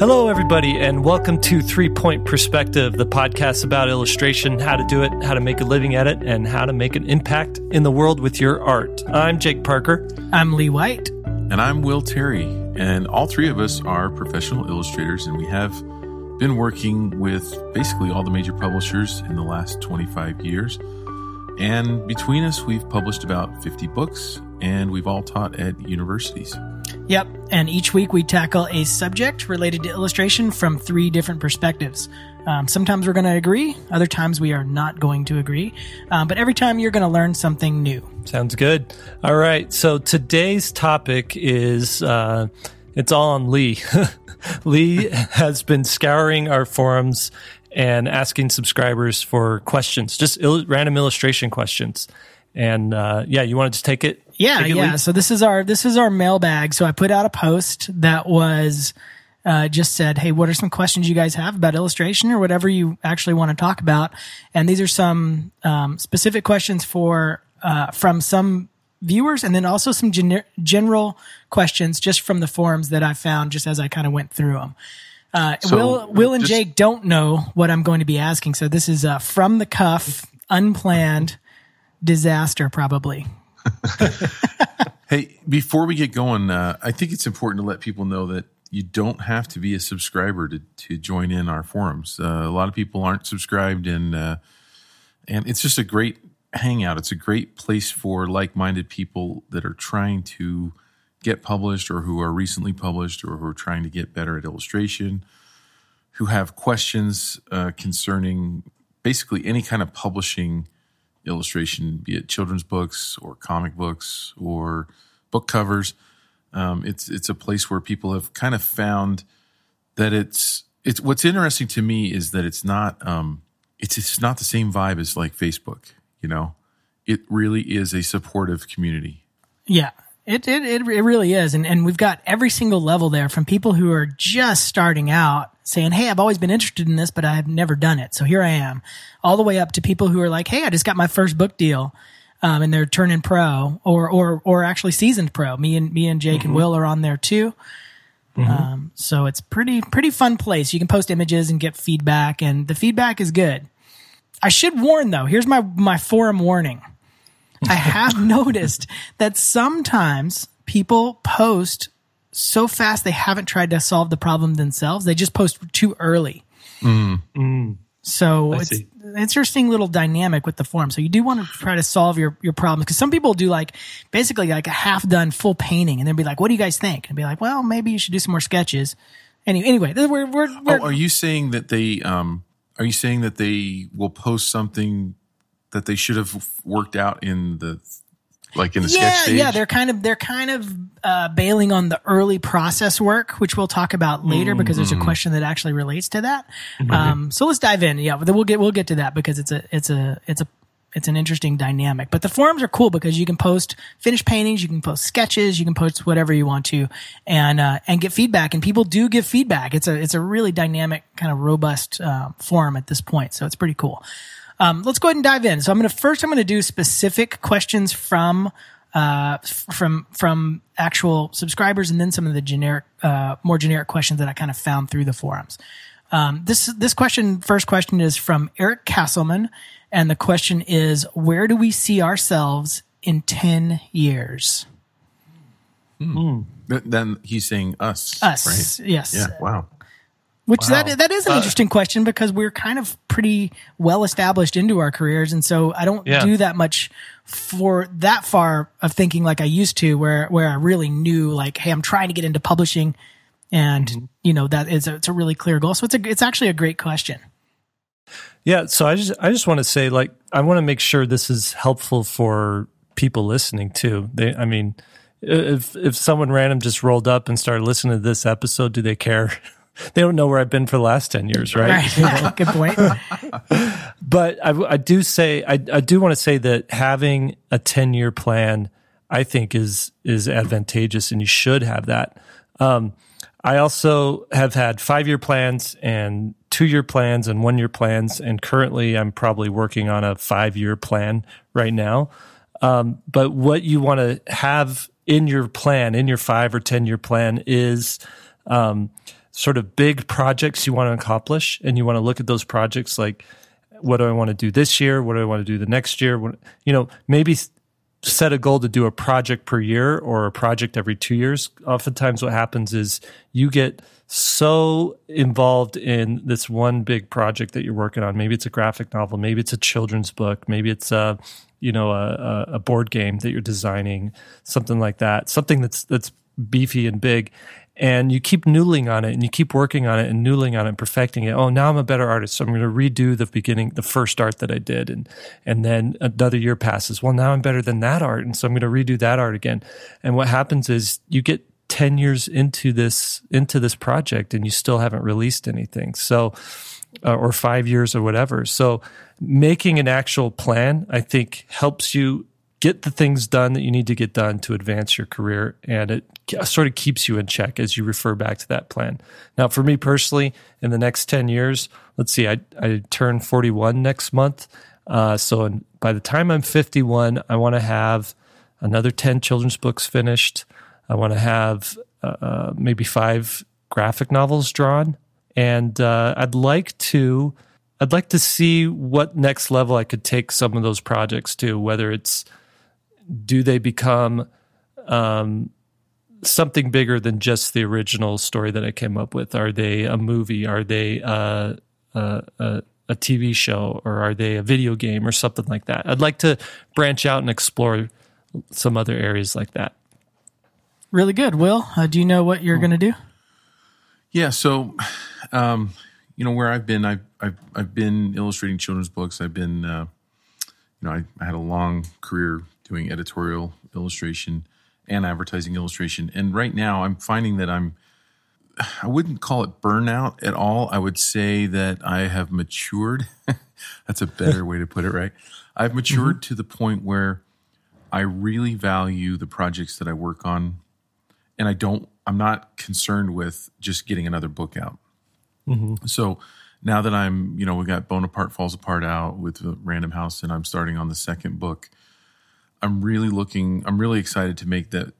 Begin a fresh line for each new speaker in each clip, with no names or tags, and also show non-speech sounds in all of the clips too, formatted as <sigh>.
Hello, everybody, and welcome to Three Point Perspective, the podcast about illustration, how to do it, how to make a living at it, and how to make an impact in the world with your art. I'm Jake Parker.
I'm Lee White.
And I'm Will Terry. And all three of us are professional illustrators, and we have been working with basically all the major publishers in the last 25 years. And between us, we've published about 50 books, and we've all taught at universities.
Yep. And each week we tackle a subject related to illustration from three different perspectives. Um, sometimes we're going to agree, other times we are not going to agree. Um, but every time you're going to learn something new.
Sounds good. All right. So today's topic is uh, it's all on Lee. <laughs> Lee has been scouring our forums and asking subscribers for questions, just il- random illustration questions. And uh, yeah, you want to just take it?
Yeah, yeah. So this is our this is our mailbag. So I put out a post that was uh, just said, "Hey, what are some questions you guys have about illustration or whatever you actually want to talk about?" And these are some um, specific questions for uh, from some viewers, and then also some gener- general questions just from the forums that I found just as I kind of went through them. Uh,
So,
Will, Will, and
just-
Jake don't know what I'm going to be asking, so this is uh, from the cuff, unplanned disaster, probably. <laughs>
Hey, before we get going, uh, I think it's important to let people know that you don't have to be a subscriber to, to join in our forums. Uh, a lot of people aren't subscribed, and uh, and it's just a great hangout. It's a great place for like minded people that are trying to get published, or who are recently published, or who are trying to get better at illustration, who have questions uh, concerning basically any kind of publishing illustration, be it children's books or comic books or book covers. Um, it's it's a place where people have kind of found that it's it's what's interesting to me is that it's not um, it's it's not the same vibe as like Facebook. You know, it really is a supportive community.
Yeah, it, it, it, really is. And, and we've got every single level there from people who are just starting out saying, Hey, I've always been interested in this, but I have never done it. So here I am all the way up to people who are like, Hey, I just got my first book deal. Um, and they're turning pro or, or, or actually seasoned pro. Me and, me and Jake and Will are on there too. Um, so it's pretty, pretty fun place. You can post images and get feedback and the feedback is good. I should warn though, here's my, my forum warning. I have <laughs> noticed that sometimes people post so fast they haven't tried to solve the problem themselves. They just post too early. So
I
it's
see.
an interesting little dynamic with the form. So you do want to try to solve your, your problems because some people do like basically like a half done full painting and then be like, what do you guys think? And be like, well, maybe you should do some more sketches. Any, anyway, we're, we're, we're
Oh, are you saying that they um, are you saying that they will post something that they should have worked out in the like in the
yeah,
sketch stage?
yeah, they're kind of they're kind of uh, bailing on the early process work, which we'll talk about later because there's a question that actually relates to that. Um, so let's dive in. Yeah, we'll get we'll get to that because it's a it's a it's a it's an interesting dynamic. But the forums are cool because you can post finished paintings, you can post sketches, you can post whatever you want to, and uh, and get feedback. And people do give feedback. It's a it's a really dynamic kind of robust uh, forum at this point. So it's pretty cool. Um, let's go ahead and dive in. So I'm going to first I'm going to do specific questions from uh, f- from from actual subscribers, and then some of the generic, uh, more generic questions that I kind of found through the forums. Um, this this question, first question, is from Eric Castleman, and the question is: Where do we see ourselves in ten years?
Th- Then he's saying us.
Us,
right?
yes.
Yeah. Wow.
Which
Wow.
that that is an uh, interesting question because we're kind of pretty well established into our careers, and so I don't
Yeah.
do that much for that far of thinking like I used to, where where I really knew like, hey, I'm trying to get into publishing, and mm-hmm. you know that is a, it's a really clear goal. So it's a it's actually a great question.
Yeah, so I just I just want to say like I want to make sure this is helpful for people listening too. They I mean if if someone random just rolled up and started listening to this episode, do they care? <laughs> they don't know where I've been for the last 10 years, right?
Right. <laughs> Good point. <laughs>
But I, I do say I, I do want to say that having a 10 year plan I think is is advantageous and you should have that. Um, I also have had five year plans and two year plans and one year plans. And currently I'm probably working on a five year plan right now. Um, but what you want to have in your plan, in your five or 10 year plan is, um, sort of big projects you want to accomplish and you want to look at those projects like what do I want to do this year? What do I want to do the next year? You know, maybe set a goal to do a project per year or a project every two years. Oftentimes, what happens is you get so involved in this one big project that you're working on. Maybe it's a graphic novel, maybe it's a children's book, maybe it's a you know a, a board game that you're designing, something like that, something that's that's beefy and big, and you keep noodling on it and you keep working on it and noodling on it and perfecting it. Oh, now I'm a better artist. So I'm going to redo the beginning, the first art that I did. And, and then another year passes. Well, now I'm better than that art. And so I'm going to redo that art again. And what happens is you get 10 years into this, into this project and you still haven't released anything. So, uh, or five years or whatever. So making an actual plan, I think helps you get the things done that you need to get done to advance your career and it sort of keeps you in check as you refer back to that plan. Now for me personally in the next 10 years let's see i, I turn 41 next month. Uh, so in, by the time i'm 51 i want to have another 10 children's books finished. I want to have uh, uh, maybe five graphic novels drawn. And uh, i'd like to I'd like to see what next level I could take some of those projects to, whether it's do they become um, something bigger than just the original story that I came up with? Are they a movie? Are they uh, uh, a, a TV show? Or are they a video game or something like that? I'd like to branch out and explore some other areas like that.
Really good. Will, uh, do you know what you're going to do?
Yeah. So, um, you know, where I've been, I've, I've, I've been illustrating children's books. I've been, uh, you know, I, I, had a long career doing editorial illustration and advertising illustration. And right now, I'm finding that I'm, <sighs> I wouldn't call it burnout at all. I would say that I have matured. <laughs> That's a better way to put it, right? I've matured mm-hmm. to the point where I really value the projects that I work on. And I don't, I'm not concerned with just getting another book out. Mm-hmm. So now that I'm, you know, we got Bonaparte Falls Apart out with Random House and I'm starting on the second book I'm really looking. I'm really excited to make that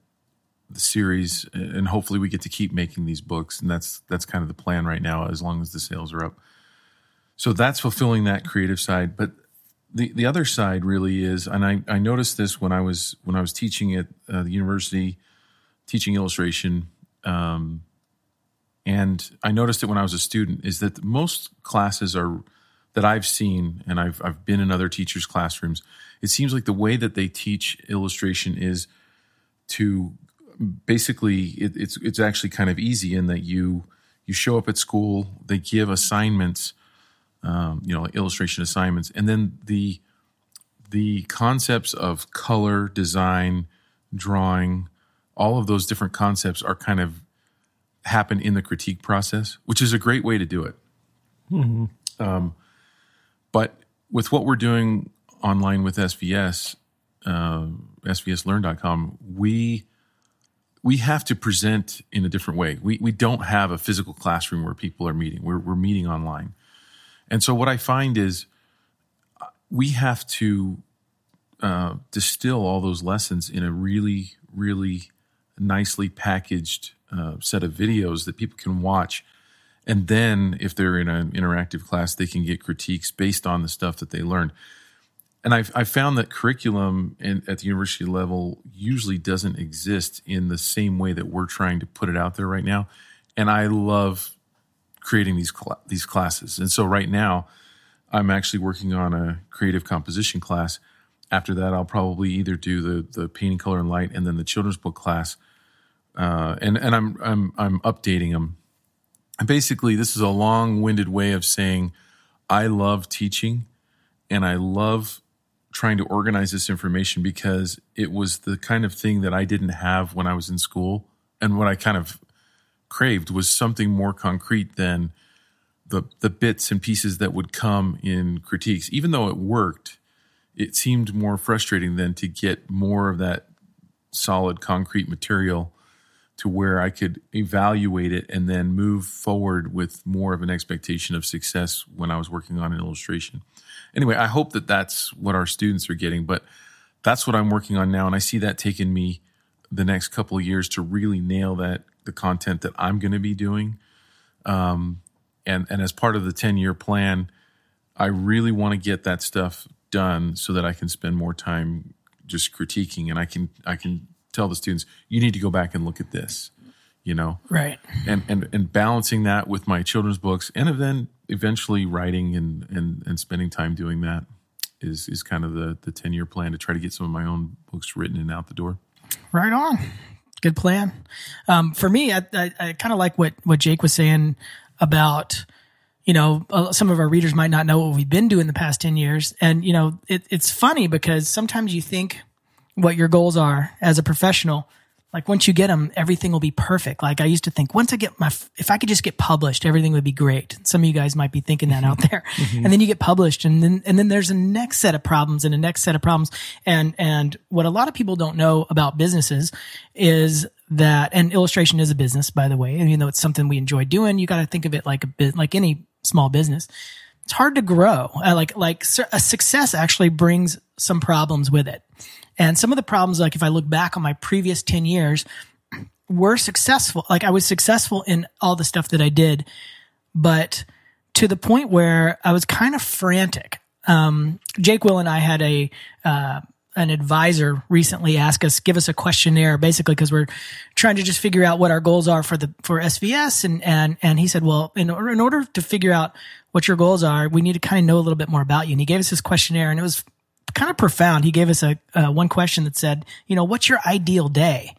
the series, and hopefully we get to keep making these books. And that's that's kind of the plan right now, as long as the sales are up. So that's fulfilling that creative side. But the the other side really is, and I I noticed this when I was when I was teaching at uh, the university, teaching illustration. Um, and I noticed it when I was a student is that most classes are that I've seen, and I've I've been in other teachers' classrooms it seems like the way that they teach illustration is to basically it, it's it's actually kind of easy in that you you show up at school they give assignments um, you know illustration assignments and then the the concepts of color design drawing all of those different concepts are kind of happen in the critique process which is a great way to do it mm-hmm. um, but with what we're doing online with SVS, uh, svslearn.com, we we have to present in a different way. We we don't have a physical classroom where people are meeting. We're we're meeting online, and so what I find is uh, we have to uh, distill all those lessons in a really really nicely packaged uh, set of videos that people can watch. And then, if they're in an interactive class, they can get critiques based on the stuff that they learned and I've, I've found that curriculum in, at the university level usually doesn't exist in the same way that we're trying to put it out there right now. And I love creating these cl- these classes. And so right now, I'm actually working on a creative composition class. After that, I'll probably either do the the painting, color, and light, and then the children's book class. Uh, and and I'm I'm I'm updating them. Basically, this is a long winded way of saying I love teaching, and I love trying to organize this information because it was the kind of thing that I didn't have when I was in school. And what I kind of craved was something more concrete than the the bits and pieces that would come in critiques. Even though it worked, it seemed more frustrating than to get more of that solid concrete material to where I could evaluate it and then move forward with more of an expectation of success when I was working on an illustration anyway, I hope that that's what our students are getting, but that's what I'm working on now. And I see that taking me the next couple of years to really nail that, the content that I'm going to be doing. Um, and and as part of the ten year plan, I really want to get that stuff done so that I can spend more time just critiquing, and I can I can tell the students you need to go back and look at this, you know,
Right.
and and and balancing that with my children's books, and then eventually writing and and and spending time doing that is is kind of the the ten year plan to try to get some of my own books written and out the door.
Right on. Good plan. Um, for me, I, I, I kind of like what, what Jake was saying about, you know, uh, some of our readers might not know what we've been doing the past 10 years. And, you know, it, it's funny because sometimes you think what your goals are as a professional. Like once you get them, everything will be perfect. Like I used to think once I get my, if I could just get published, everything would be great. Some of you guys might be thinking that out mm-hmm. there. Mm-hmm. And then you get published and then, and then there's a next set of problems and a next set of problems. And, and what a lot of people don't know about businesses is that, and illustration is a business, by the way. And you know, it's something we enjoy doing. You got to think of it like a bit, like any small business it's hard to grow. Uh, like like a success actually brings some problems with it. And some of the problems, like if I look back on my previous 10 years, <clears throat> were successful. Like I was successful in all the stuff that I did, but to the point where I was kind of frantic. Um, Jake Will and I had a, uh, an advisor recently ask us, give us a questionnaire, basically, because we're trying to just figure out what our goals are for the for SVS, and and and he said, well, in in order to figure out what your goals are, we need to kind of know a little bit more about you. And he gave us this questionnaire, and it was kind of profound. He gave us a uh, one question that said, you know, what's your ideal day?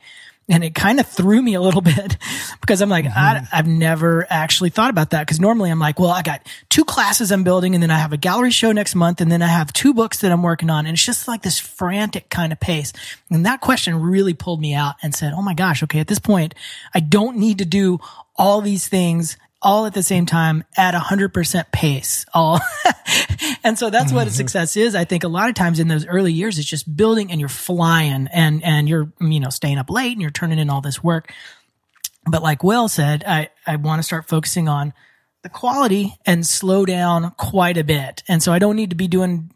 And it kind of threw me a little <laughs> bit because I'm like, I, I've never actually thought about that. Cause normally I'm like, well, I got two classes I'm building and then I have a gallery show next month and then I have two books that I'm working on. And it's just like this frantic kind of pace. And that question really pulled me out and said, Oh my gosh. Okay. At this point, I don't need to do all these things all at the same time at a hundred percent pace. All, <laughs> and so that's what a mm-hmm. success is. I think a lot of times in those early years, it's just building and you're flying and, and you're, you know, staying up late and you're turning in all this work. But like Will said, I, I want to start focusing on the quality and slow down quite a bit. And so I don't need to be doing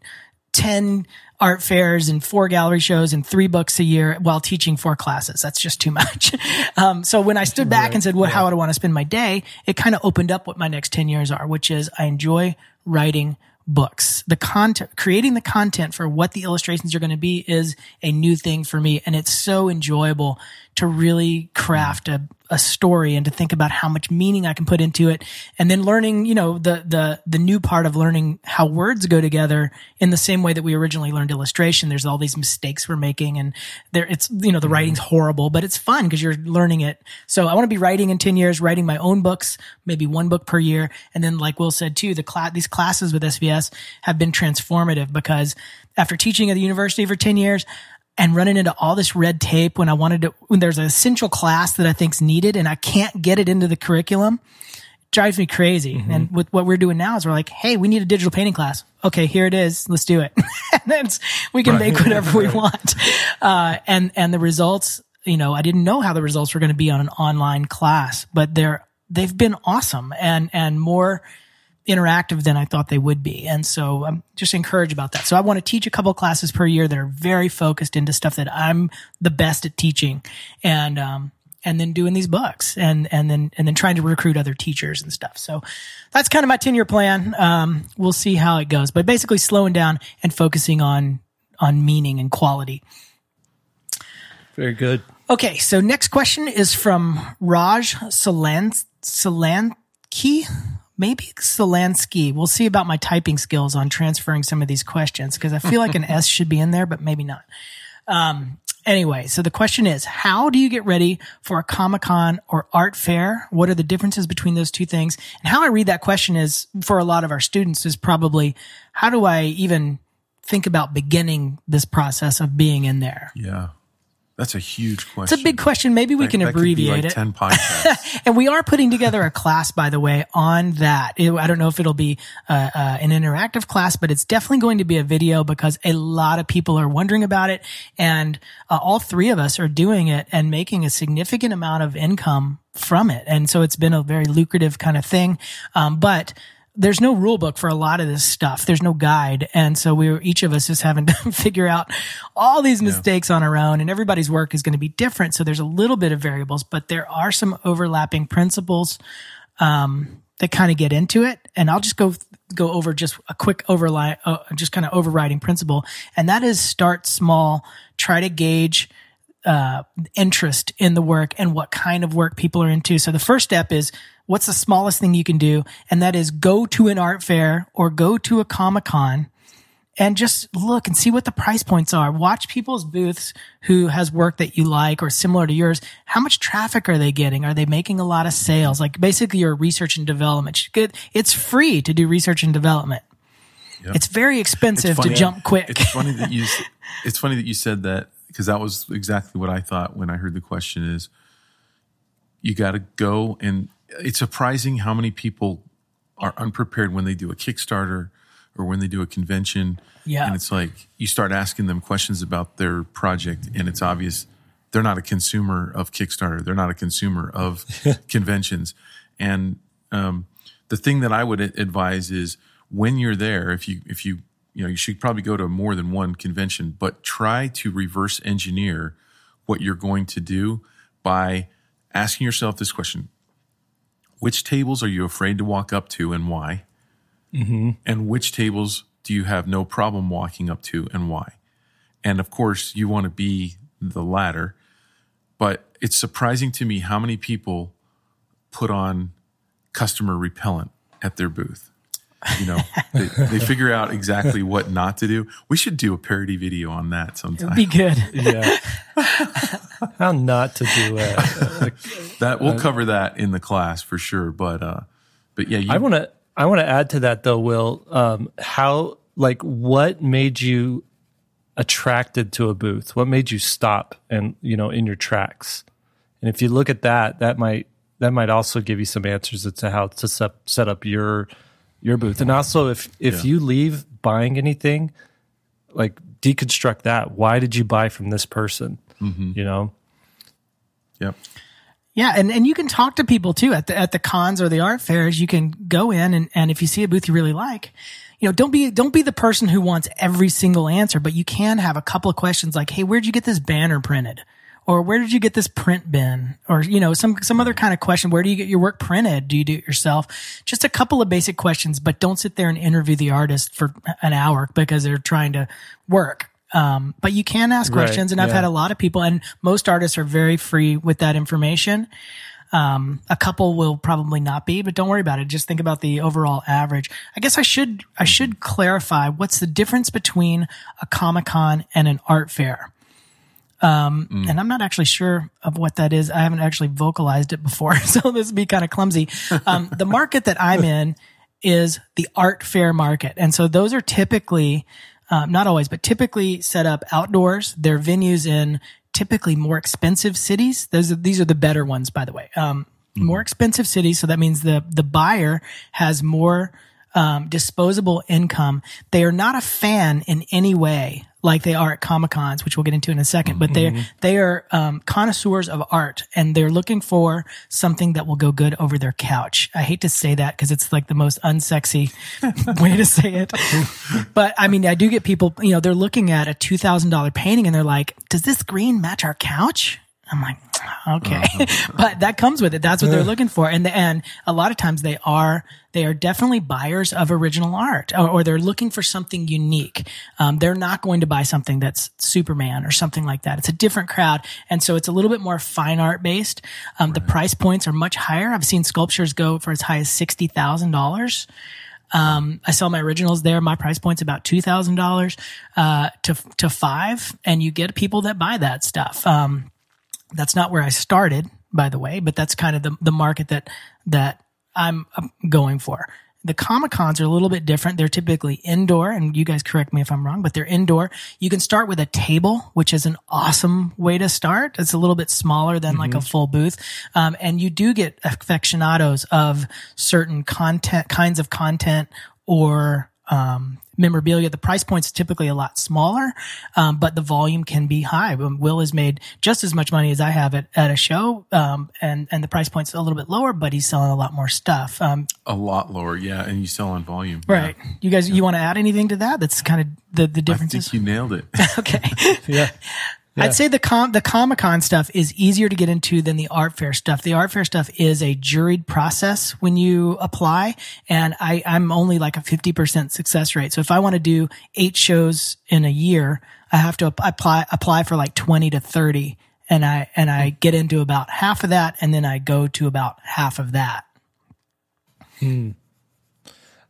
10 art fairs and four gallery shows and three books a year while teaching four classes. That's just too much. <laughs> Um, so when I stood back and said, well, how would I want to spend my day? It kind of opened up what my next 10 years are, which is I enjoy writing books. The content, creating the content for what the illustrations are going to be is a new thing for me. And it's so enjoyable to really craft a, a story and to think about how much meaning I can put into it. And then learning, you know, the, the, the new part of learning how words go together in the same way that we originally learned illustration. There's all these mistakes we're making and there, it's, you know, the mm-hmm. writing's horrible, but it's fun because you're learning it. So I want to be writing in 10 years, writing my own books, maybe one book per year. And then like Will said too, the class, these classes with SVS have been transformative because after teaching at the university for 10 years, and running into all this red tape when I wanted to, when there's an essential class that I think's needed and I can't get it into the curriculum, drives me crazy. And with what we're doing now is we're like, Hey, we need a digital painting class. Okay, here it is. Let's do it. <laughs> and we can make whatever we want. Uh, and, and the results, you know, I didn't know how the results were going to be on an online class, but they're, they've been awesome and, and more, interactive than I thought they would be. And so I'm just encouraged about that. So I want to teach a couple of classes per year that are very focused into stuff that I'm the best at teaching and, um, and then doing these books and, and then, and then trying to recruit other teachers and stuff. So that's kind of my 10 year plan. Um, we'll see how it goes, but basically slowing down and focusing on, on meaning and quality.
Very good.
Okay, so next question is from Raj Solan Solanki. Maybe Solansky. We'll see about my typing skills on transferring some of these questions because I feel like an <laughs> S should be in there, but maybe not. Um, anyway, so the question is, how do you get ready for a Comic Con or art fair? What are the differences between those two things? And how I read that question is for a lot of our students is probably, how do I even think about beginning this process of being in there?
Yeah, that's a huge question.
It's a big question. Maybe we
That-
can
that
abbreviate
like
it.
Ten <laughs> podcasts.
And we are putting together a class, by the way, on that. It- I don't know if it'll be uh, uh, an interactive class, but it's definitely going to be a video because a lot of people are wondering about it, and uh, all three of us are doing it and making a significant amount of income from it. And so it's been a very lucrative kind of thing. Um, but there's no rule book for a lot of this stuff. There's no guide. And so we're, each of us is having <laughs> to figure out all these mistakes on our own and everybody's work is going to be different. So there's a little bit of variables, but there are some overlapping principles. um, that kind of get into it. And I'll just go go over just a quick overlay, uh, just kind of overriding principle, and that is start small. Try to gauge uh, interest in the work and what kind of work people are into. So the first step is what's the smallest thing you can do, and that is go to an art fair or go to a comic con and just look and see what the price points are. Watch people's booths who has work that you like or similar to yours. How much traffic are they getting? Are they making a lot of sales? Like basically your research and development. It's free to do research and development. Yep. It's very expensive it's to jump quick.
It's funny that you, <laughs> it's funny that you said that because that was exactly what I thought when I heard the question is you got to go and it's surprising how many people are unprepared when they do a Kickstarter or when they do a convention.
Yeah.
And it's like you start asking them questions about their project, and it's obvious they're not a consumer of Kickstarter. They're not a consumer of <laughs> conventions. And um, the thing that I would advise is when you're there, if you if you you know you should probably go to more than one convention, but try to reverse engineer what you're going to do by asking yourself this question: Which tables are you afraid to walk up to, and why? Mm-hmm. And which tables do you have no problem walking up to and why? And of course, you want to be the latter. But it's surprising to me how many people put on customer repellent at their booth. You know, they, they, figure out exactly what not to do. We should do a parody video on that sometime.
It'd be good.
yeah. how not to do it.
that we'll cover that in the class for sure. But uh, but yeah,
you, I want to I want to add to that though, Will. Um, how like what made you attracted to a booth? What made you stop and you know in your tracks? And if you look at that, that might that might also give you some answers as to how to set, set up your your booth. And also, if if yeah. you leave buying anything, like deconstruct that. Why did you buy from this person? Mm-hmm. You know.
Yep.
Yeah, and, and you can talk to people too at the at the cons or the art fairs. You can go in and, and if you see a booth you really like, you know, don't be don't be the person who wants every single answer, but you can have a couple of questions like, "Hey, where'd you get this banner printed?" Or where did you get this print bin? Or, you know, some, some other kind of question. Where do you get your work printed? Do you do it yourself? Just a couple of basic questions, but don't sit there and interview the artist for an hour because they're trying to work. Um, but you can ask questions, right, and I've yeah. had a lot of people, and most artists are very free with that information. Um, a couple will probably not be, but don't worry about it. Just think about the overall average. I guess I should I should clarify what's the difference between a comic con and an art fair. Um, mm. and I'm not actually sure of what that is. I haven't actually vocalized it before, <laughs> so this would be kind of clumsy. Um, the market that I'm in is the art fair market, and so those are typically um, not always, but typically set up outdoors. They're venues in typically more expensive cities. Those are, these are the better ones, by the way. Um, mm-hmm. More expensive cities, so that means the the buyer has more um, disposable income. They are not a fan in any way like they are at Comic Cons, which we'll get into in a 2nd But they're, mm-hmm. they are, um, connoisseurs of art and they're looking for something that will go good over their couch. I hate to say that because it's like the most unsexy <laughs> way to say it. but I mean, I do get people, you know, they're looking at a $2,000 painting and they're like, does this green match our couch? I'm like, okay, uh-huh. <laughs> but that comes with it. That's what they're looking for. And the, and a lot of times they are, they are definitely buyers of original art or, or they're looking for something unique. Um, they're not going to buy something that's Superman or something like that. It's a different crowd. And so it's a little bit more fine art based. Um, right. the price points are much higher. I've seen sculptures go for as high as $60,000. Um, I sell my originals there. My price point's about two thousand uh, dollars to to five, and you get people that buy that stuff. Um, that's not where I started, by the way, but that's kind of the, the market that, that I'm going for. The Comic Cons are a little bit different. They're typically indoor, and you guys correct me if I'm wrong, but they're indoor. You can start with a table, which is an awesome way to start. It's a little bit smaller than mm-hmm. like a mm-hmm. full booth. Um, and you do get aficionados of certain content, kinds of content or um, memorabilia. The price point's typically a lot smaller, um, but the volume can be high. Will has made just as much money as I have at, at a show, um, and and the price point's a little bit lower, but he's selling a lot more stuff. Um,
a lot lower, yeah, and you sell on volume,
right? Yeah. You guys, yeah. you want to add anything to that? That's kind of the the differences.
I think you nailed it. <laughs>
okay, <laughs>
yeah. <laughs>
I'd say the com the Comic Con stuff is easier to get into than the art fair stuff. The art fair stuff is a juried process when you apply, and I I'm only like a fifty percent success rate. So if I want to do eight shows in a year, I have to apply apply for like twenty to thirty, and I and I get into about half of that, and then I go to about half of that.
Hmm.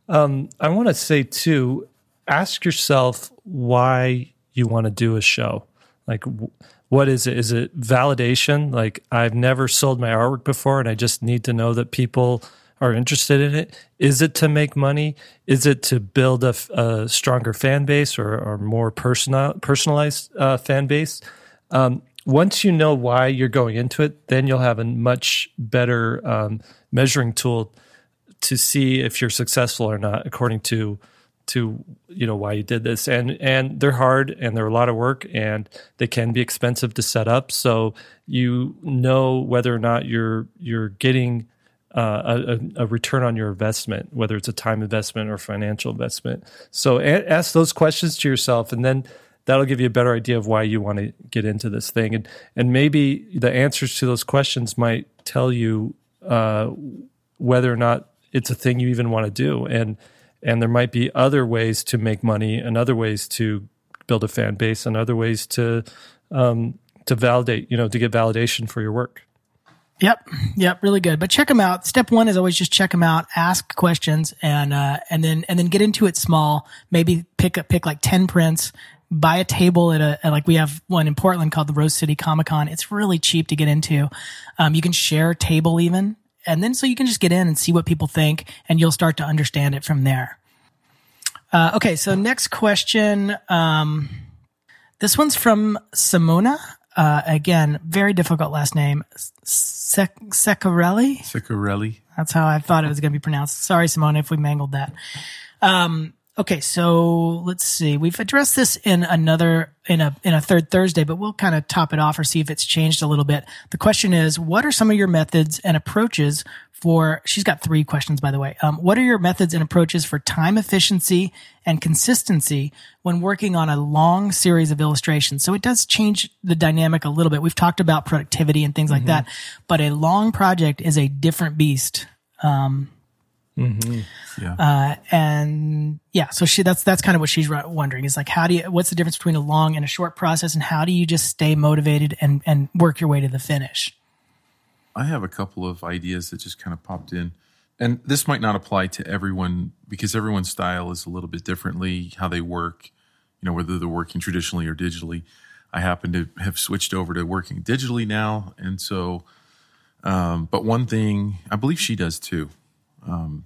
Um, I want to say too, ask yourself why you want to do a show. Like, what is it? Is it validation? Like, I've never sold my artwork before and I just need to know that people are interested in it. Is it to make money? Is it to build a, a stronger fan base or, or more personal, personalized uh, fan base? Um, once you know why you're going into it, then you'll have a much better um, measuring tool to see if you're successful or not, according to to you know why you did this. And and they're hard and they're a lot of work and they can be expensive to set up. So you know whether or not you're you're getting uh, a, a, return on your investment whether it's a time investment or financial investment. So a- ask those questions to yourself and then that'll give you a better idea of why you want to get into this thing. And and maybe the answers to those questions might tell you uh, whether or not it's a thing you even want to do. And and there might be other ways to make money and other ways to build a fan base and other ways to um, to validate you know to get validation for your work
Yep, yep, really good. But check them out. Step one is always just check them out, ask questions, and uh, and then and then get into it small. Maybe pick up pick like ten prints, buy a table at a at like we have one in Portland called the Rose City Comic Con. It's really cheap to get into. Um, you can share a table even and then so you can just get in and see what people think and you'll start to understand it from there. Uh, okay, so next question. Um, this one's from Simona. Uh, again, very difficult last name. Sec- Secarelli?
Secarelli.
That's how I thought it was going to be pronounced. Sorry, Simona, if we mangled that. Um, Okay, so let's see. We've addressed this in another in a in a third Thursday, but we'll kind of top it off or see if it's changed a little bit. The question is, what are some of your methods and approaches for? She's got three questions, by the way. Um, what are your methods and approaches for time efficiency and consistency when working on a long series of illustrations? So it does change the dynamic a little bit. We've talked about productivity and things like mm-hmm. that, but a long project is a different beast. Um,
Mm-hmm.
Yeah. Uh, and yeah, so she, that's, that's kind of what she's wondering is like, how do you, what's the difference between a long and a short process and how do you just stay motivated and, and work your way to the finish?
I have a couple of ideas that just kind of popped in. And this might not apply to everyone because everyone's style is a little bit differently, how they work, you know, whether they're working traditionally or digitally. I happen to have switched over to working digitally now. And so, um, but one thing I believe she does too. Um,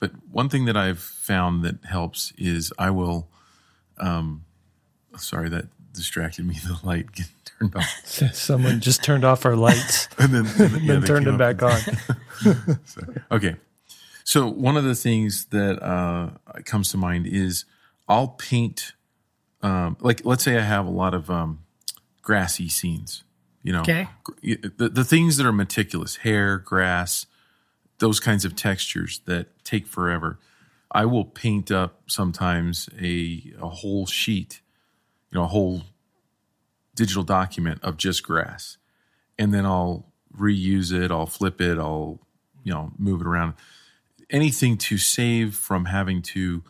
but one thing that I've found that helps is I will. Um, sorry, that distracted me. <laughs> The light getting turned off. <laughs>
Someone just turned off our lights <laughs> and then, and then, yeah, then turned them back on.
so, okay. So one of the things that uh, comes to mind is I'll paint, um, like let's say I have a lot of um, grassy scenes. You know,
okay.
the the things that are meticulous, hair, grass, those kinds of textures that take forever. I will paint up sometimes a a whole sheet, you know, a whole digital document of just grass. And then I'll reuse it, I'll flip it, I'll, you know, move it around. Anything to save from having to, you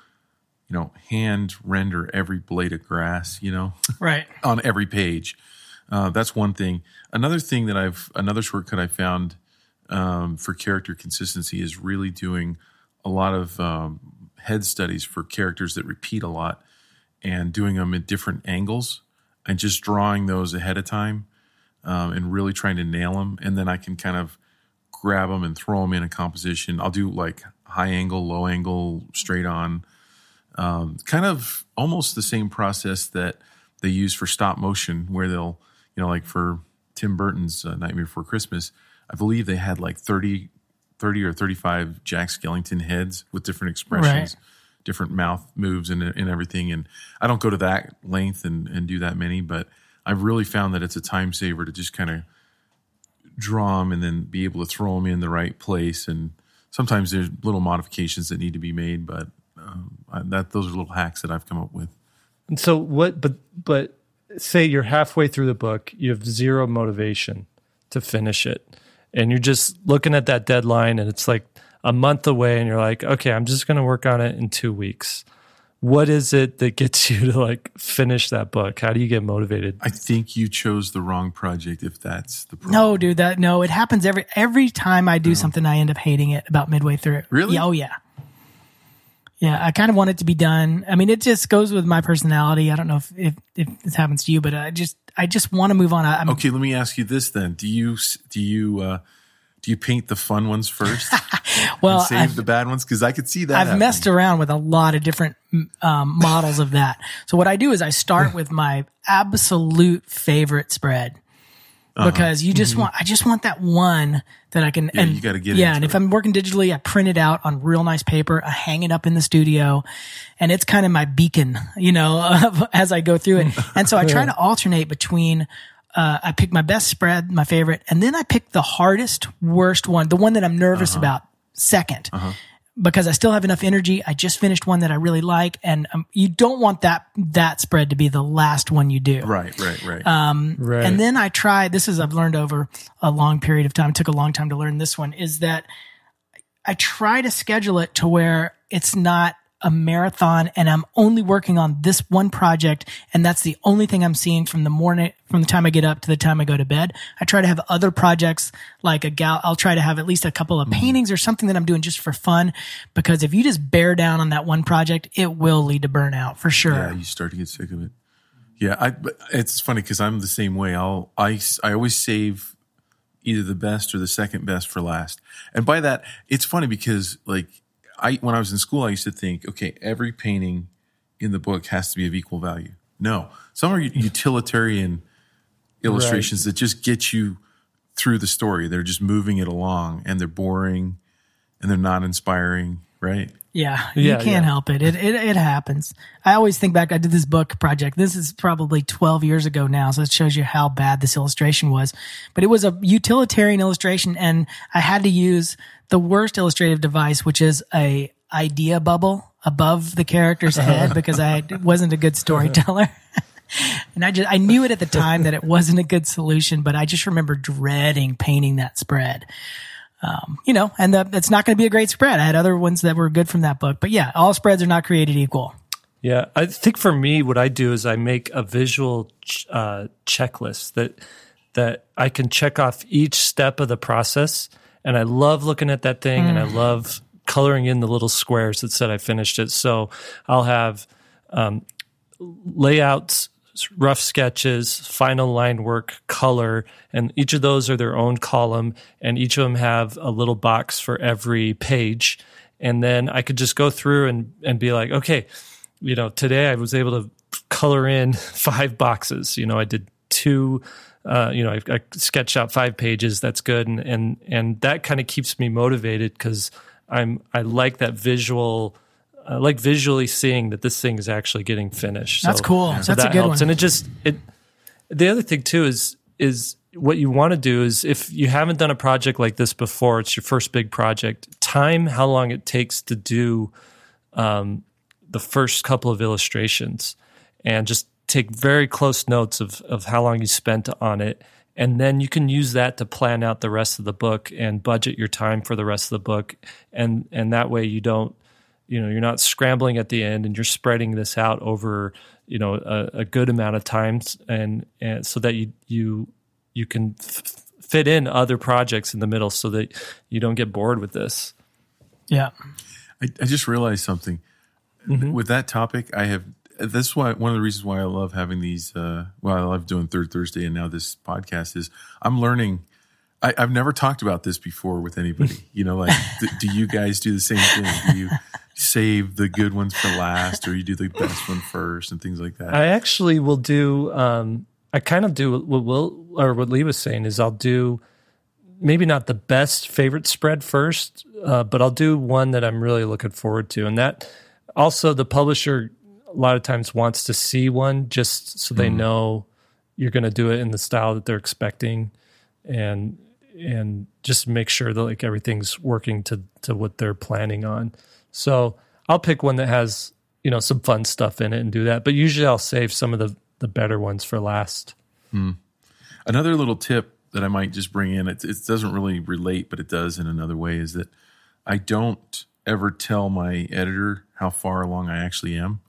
know, hand render every blade of grass, you know, <laughs>
right
on every page. Uh, that's one thing. Another thing that I've, another shortcut I found um, for character consistency is really doing a lot of um, head studies for characters that repeat a lot and doing them at different angles and just drawing those ahead of time um, and really trying to nail them. And then I can kind of grab them and throw them in a composition. I'll do like high angle, low angle, straight on. Um, kind of almost the same process that they use for stop motion, where they'll, you know, like for Tim Burton's uh, Nightmare Before Christmas, I believe they had like 30, 30 or 35 Jack Skellington heads with different expressions, right. different mouth moves and, and everything. And I don't go to that length and, and do that many, but I've really found that it's a time saver to just kind of draw them and then be able to throw them in the right place. And sometimes there's little modifications that need to be made, but um, that those are little hacks that I've come up with.
And so what, but, but say you're halfway through the book, you have zero motivation to finish it, and you're just looking at that deadline, and it's like a month away, and you're like, okay, I'm just going to work on it in two weeks. What is it that gets <laughs> you to like finish that book? How do you get motivated?
I think you chose the wrong project if that's the problem.
No, dude, that no, it happens every every time I do oh. something. I end up hating it about midway through.
Really?
Yeah, oh yeah. Yeah, I kind of want it to be done. I mean, it just goes with my personality. I don't know if if, if this happens to you, but I just I just want to move on. I, I'm,
Okay, let me ask you this then. Do you do you uh do you paint the fun ones first <laughs>
well,
and save
I've,
the bad ones? Because I could see that.
I've
happening.
messed around with a lot of different um, models of that. So what I do is I start with my absolute favorite spread
Uh-huh.
because you just want I just want that one that I can
Mm-hmm. Yeah,
and
you gotta get
it.
yeah
and if. I'm working digitally I print it out on real nice paper I hang it up in the studio and it's kind of my beacon you know <laughs> of, as I go through it and so I try to <laughs> alternate between uh, I pick my best spread my favorite and then I pick the hardest worst one the one that I'm nervous
Uh-huh.
about 2nd because I still have enough energy. I just finished one that I really like, and um, you don't want that that spread to be the last one you do.
Right, right, right.
Right.
And then I try. This is I've learned over a long period of time. It took a long time to learn this one. Is that I try to schedule it to where it's not a marathon and I'm only working on this one project and that's the only thing I'm seeing from the morning from the time I get up to the time I go to bed. I try to have other projects like a gal I'll try to have at least a couple of mm-hmm. paintings or something that I'm doing just for fun because if you just bear down on that one project, it will lead to burnout for sure.
yeah, you start to get sick of it. Yeah, I. But it's funny because I'm the same way. I'll I I always save either the best or the second best for last. And by that, it's funny because like I when I was in school, I used to think, okay, every painting in the book has to be of equal value. No, some are <laughs> utilitarian illustrations that just get you through the story. They're just moving it along, and they're boring, and they're not inspiring. Right?
Yeah, you can't
yeah.
help it. it. It it happens. I always think back. I did this book project. This is probably twelve years ago now, so it shows you how bad this illustration was. But it was a utilitarian illustration, and I had to use the worst illustrative device, which is a idea bubble above the character's <laughs> head because I wasn't a good storyteller. <laughs> And I just I knew it at the time that it wasn't a good solution, but I just remember dreading painting that spread. Um, you know, and the, it's not going to be a great spread. I had other ones that were good from that book, but yeah, all spreads are not created equal.
Yeah, I think for me, what I do is I make a visual ch- uh, checklist that that I can check off each step of the process, and I love looking at that thing, and I love coloring in the little squares that said I finished it. So I'll have um, layouts, rough sketches, final line work, color, and each of those are their own column, and each of them have a little box for every page. And then I could just go through and, and be like, okay, you know, today I was able to color in <laughs> five boxes. You know, I did two. Uh, you know, I, I sketched out five pages. That's good, and and and that kind of keeps me motivated because I'm I like that visual. I like visually seeing that this thing is actually getting finished.
That's
So-
cool.
So
That's a good
helps,
one.
and it just it. The other thing too is is what you want to do is if you haven't done a project like this before, it's your first big project. Time how long it takes to do um, the first couple of illustrations, and just take very close notes of of how long you spent on it. And then you can use that to plan out the rest of the book and budget your time for the rest of the book, and and that way you don't you know you're not scrambling at the end and you're spreading this out over you know a, a good amount of times and and so that you you you can f- fit in other projects in the middle so that you don't get bored with this
Yeah.
I, I just realized something with that topic. I have that's why one of the reasons why I love having these. Uh, well, I love doing Third Thursday and now this podcast is I'm learning. I, I've never talked about this before with anybody. <laughs> You know, like do, do you guys do the same thing? Do you save the good ones for last, or you do the best one first, and things like that?
i actually will do um i kind of do what will or what lee was saying is i'll do maybe not the best favorite spread first uh, but i'll do one that i'm really looking forward to. And that also the publisher a lot of times wants to see one just so they know you're going to do it in the style that they're expecting and and just make sure that like everything's working to to what they're planning on so i'll pick one that has you know some fun stuff in it and do that but usually i'll save some of the the better ones for last. Hmm.
Another little tip that I might just bring in, it, it doesn't really relate, but it does in another way, is that I don't ever tell my editor how far along I actually am.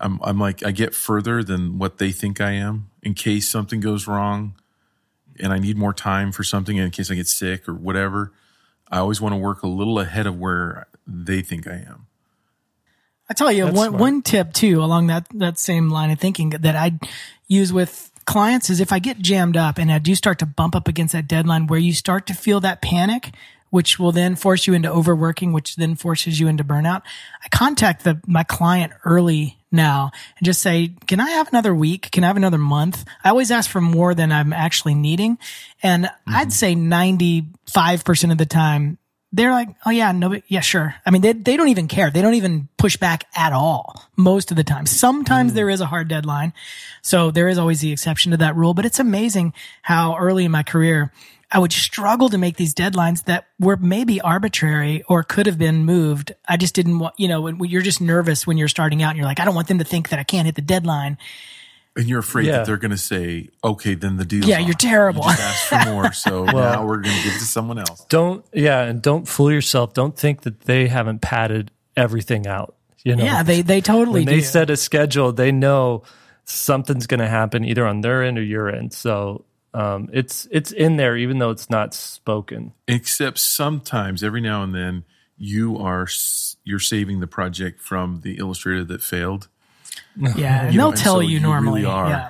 I'm, I'm like, I get further than what they think I am in case something goes wrong and I need more time for something in case I get sick or whatever. I always want to work a little ahead of where they think I am.
I tell you
That's
one
smart.
one tip too along that that same line of thinking that I use with clients is if I get jammed up and I do start to bump up against that deadline where you start to feel that panic, which will then force you into overworking, which then forces you into burnout. I contact the my client early now and just say, "Can I have another week? Can I have another month?" I always ask for more than I'm actually needing, and I'd mm-hmm. say 95% of the time they're like, oh yeah, no, yeah, sure. I mean, they, they don't even care. They don't even push back at all most of the time. Sometimes mm. there is a hard deadline. So there is always the exception to that rule, but it's amazing how early in my career, I would struggle to make these deadlines that were maybe arbitrary or could have been moved. I just didn't want, you know, when, when you're just nervous when you're starting out and you're like, I don't want them to think that I can't hit the deadline.
And you're afraid
Yeah.
that they're going to say, okay, then the deal."
Yeah,
off.
you're terrible.
You just asked for more. So <laughs> now we're going to give it to someone else.
Don't yeah, and don't fool yourself. Don't think that they haven't padded everything out. You know,
Yeah, they, they totally
when they set a schedule, they know something's going to happen either on their end or your end. So um, it's it's in there, even though it's not spoken.
Except sometimes, every now and then, you are you're saving the project from the illustrator that failed.
Yeah, <laughs> and they'll
and
tell
so
you
you
normally.
really are.
Yeah.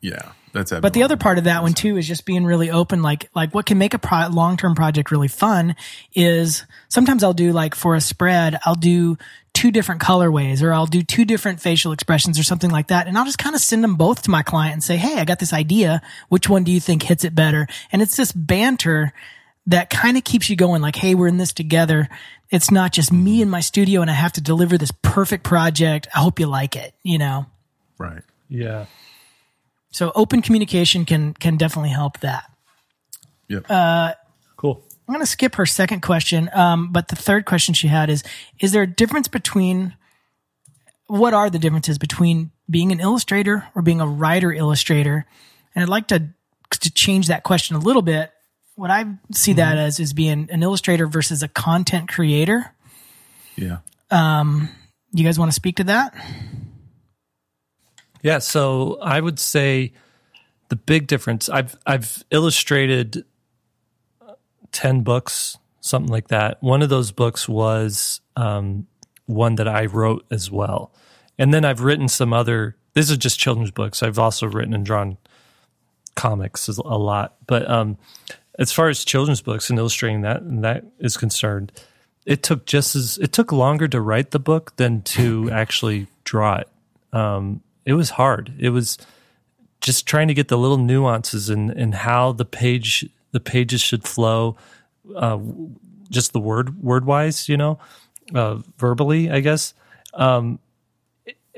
Yeah, that's it.
But the other part of that one too is just being really open. Like, like what can make a pro- long-term project really fun is sometimes I'll do like for a spread, I'll do two different colorways or I'll do two different facial expressions or something like that. And I'll just kind of send them both to my client and say, Hey, I got this idea. Which one do you think hits it better? And it's this banter that kind of keeps you going like, Hey, we're in this together. It's not just me in my studio and I have to deliver this perfect project. I hope you like it, you know?
right.
Yeah.
So open communication can, can definitely help that.
Yep.
Cool.
I'm going to skip her second question. Um, but the third question she had is, is there a difference between, what are the differences between being an illustrator or being a writer illustrator? And I'd like to, to change that question a little bit. What I see that as is being an illustrator versus a content creator.
yeah.
You guys want to speak to that?
Yeah, so I would say the big difference. I've I've illustrated ten books, something like that. One of those books was um, one that I wrote as well, and then I've written some other. These are just children's books. I've also written and drawn comics a lot, but um, as far as children's books and illustrating that and that is concerned, it took just as it took longer to write the book than to <laughs> actually draw it it was hard. It was just trying to get the little nuances and and how the page the pages should flow, uh, just the word word wise, you know, uh, verbally, I guess. Um,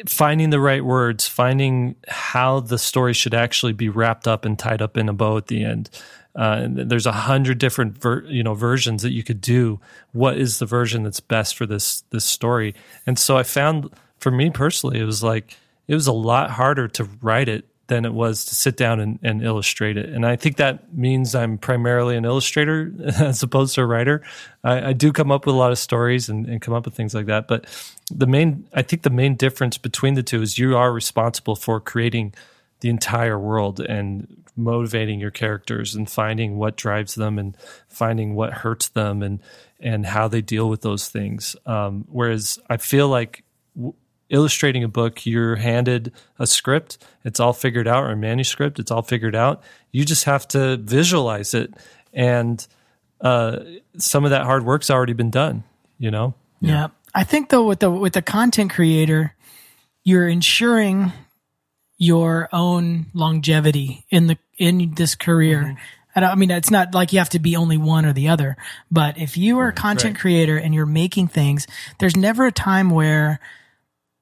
finding the right words, finding how the story should actually be wrapped up and tied up in a bow at the end. Uh, there's a hundred different ver- you know versions that you could do. What is the version that's best for this this story? And so I found for me personally, it was like it was a lot harder to write it than it was to sit down and, and illustrate it. And I think that means I'm primarily an illustrator <laughs> as opposed to a writer. I, I do come up with a lot of stories and, and come up with things like that. But the main, I think the main difference between the two is you are responsible for creating the entire world and motivating your characters and finding what drives them and finding what hurts them and and how they deal with those things. Um, whereas I feel like w- illustrating a book, you're handed a script, it's all figured out, or a manuscript, it's all figured out. You just have to visualize it, and uh, some of that hard work's already been done. You know,
Yeah. I think though with the with the content creator, you're ensuring your own longevity in the in this career. I, don't, I mean, it's not like you have to be only one or the other, but if you are a content
right.
creator and you're making things, there's never a time where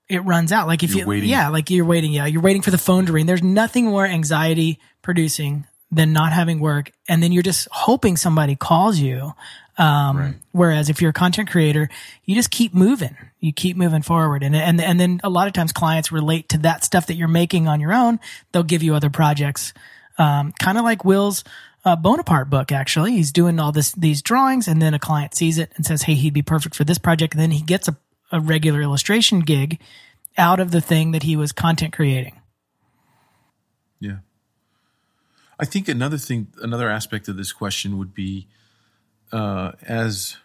it runs out. Like if
You're
you,
waiting.
yeah, like you're waiting, yeah, you're waiting for the phone to ring. There's nothing more anxiety producing than not having work. And then you're just hoping somebody calls you. Um, right. whereas if you're a content creator, you just keep moving, you keep moving forward. And, and, and then a lot of times clients relate to that stuff that you're making on your own. They'll give you other projects. Um, kind of like Will's, uh, Bonaparte book, actually. He's doing all this, these drawings and then a client sees it and says, Hey, he'd be perfect for this project. And then he gets a, a regular illustration gig out of the thing that he was content creating.
Yeah. I think another thing, another aspect of this question would be, uh, as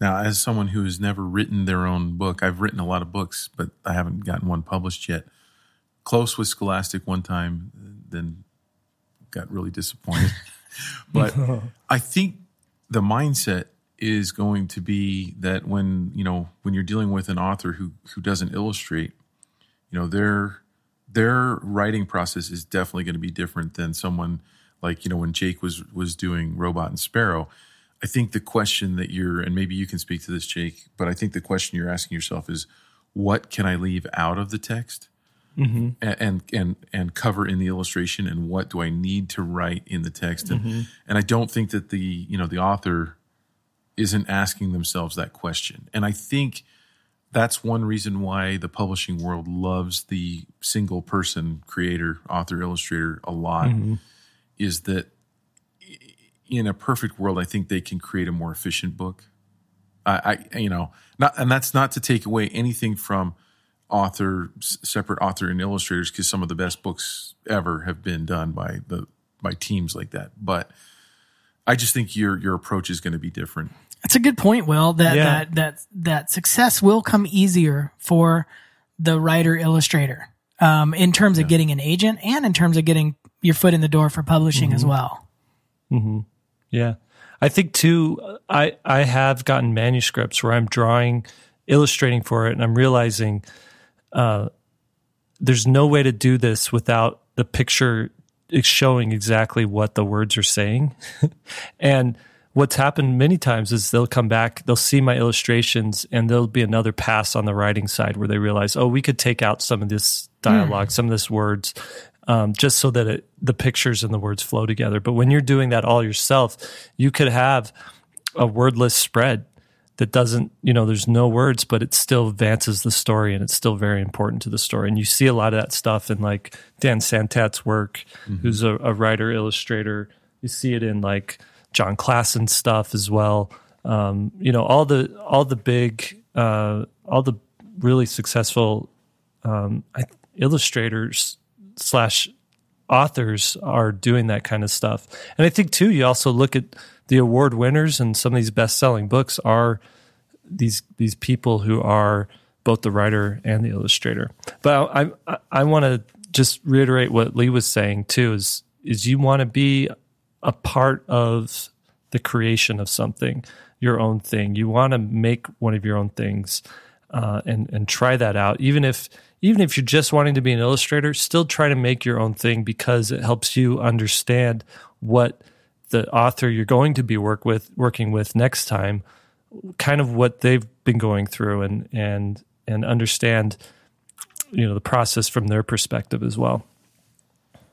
now as someone who has never written their own book, I've written a lot of books, but I haven't gotten one published yet. Close with Scholastic one time, then got really disappointed. <laughs> but <laughs> I think the mindset is going to be that when you know when you're dealing with an author who who doesn't illustrate, you know their their writing process is definitely going to be different than someone like you know when Jake was was doing Robot and Sparrow. I think the question that you're and maybe you can speak to this, Jake, but I think the question you're asking yourself is, what can I leave out of the text? Mm-hmm. and and and cover in the illustration and what do I need to write in the text and mm-hmm. and I don't think that the you know the author isn't asking themselves that question and I think that's one reason why the publishing world loves the single person creator author illustrator a lot mm-hmm. is that in a perfect world I think they can create a more efficient book I, I you know not and that's not to take away anything from author, separate author and illustrators, because some of the best books ever have been done by the by teams like that. But I just think your your approach is going to be different.
That's a good point, Will. That yeah. that that that success will come easier for the writer illustrator um, in terms of getting an agent and in terms of getting your foot in the door for publishing mm-hmm. as well.
Mm-hmm. Yeah, I think too. I I have gotten manuscripts where I'm drawing, illustrating for it, and I'm realizing uh, there's no way to do this without the picture showing exactly what the words are saying. <laughs> and what's happened many times is they'll come back, they'll see my illustrations, and there'll be another pass on the writing side where they realize, oh, we could take out some of this dialogue, mm. some of this words, um, just so that it, the pictures and the words flow together. But when you're doing that all yourself, you could have a wordless spread that doesn't, you know, there's no words, but it still advances the story and it's still very important to the story. And you see a lot of that stuff in like Dan Santat's work, mm-hmm. who's a, a, writer, illustrator. You see it in like Jon Klassen's stuff as well. Um, you know, all the all the big, uh, all the really successful um, illustrators slash authors are doing that kind of stuff. And I think too, you also look at the award winners and some of these best selling books are these these people who are both the writer and the illustrator. But I I, I want to just reiterate what Lee was saying too is is you want to be a part of the creation of something, your own thing. You want to make one of your own things uh, and and try that out, even if even if you're just wanting to be an illustrator, still try to make your own thing because it helps you understand what the author you're going to be work with working with next time kind of what they've been going through and and and understand you know the process from their perspective as well.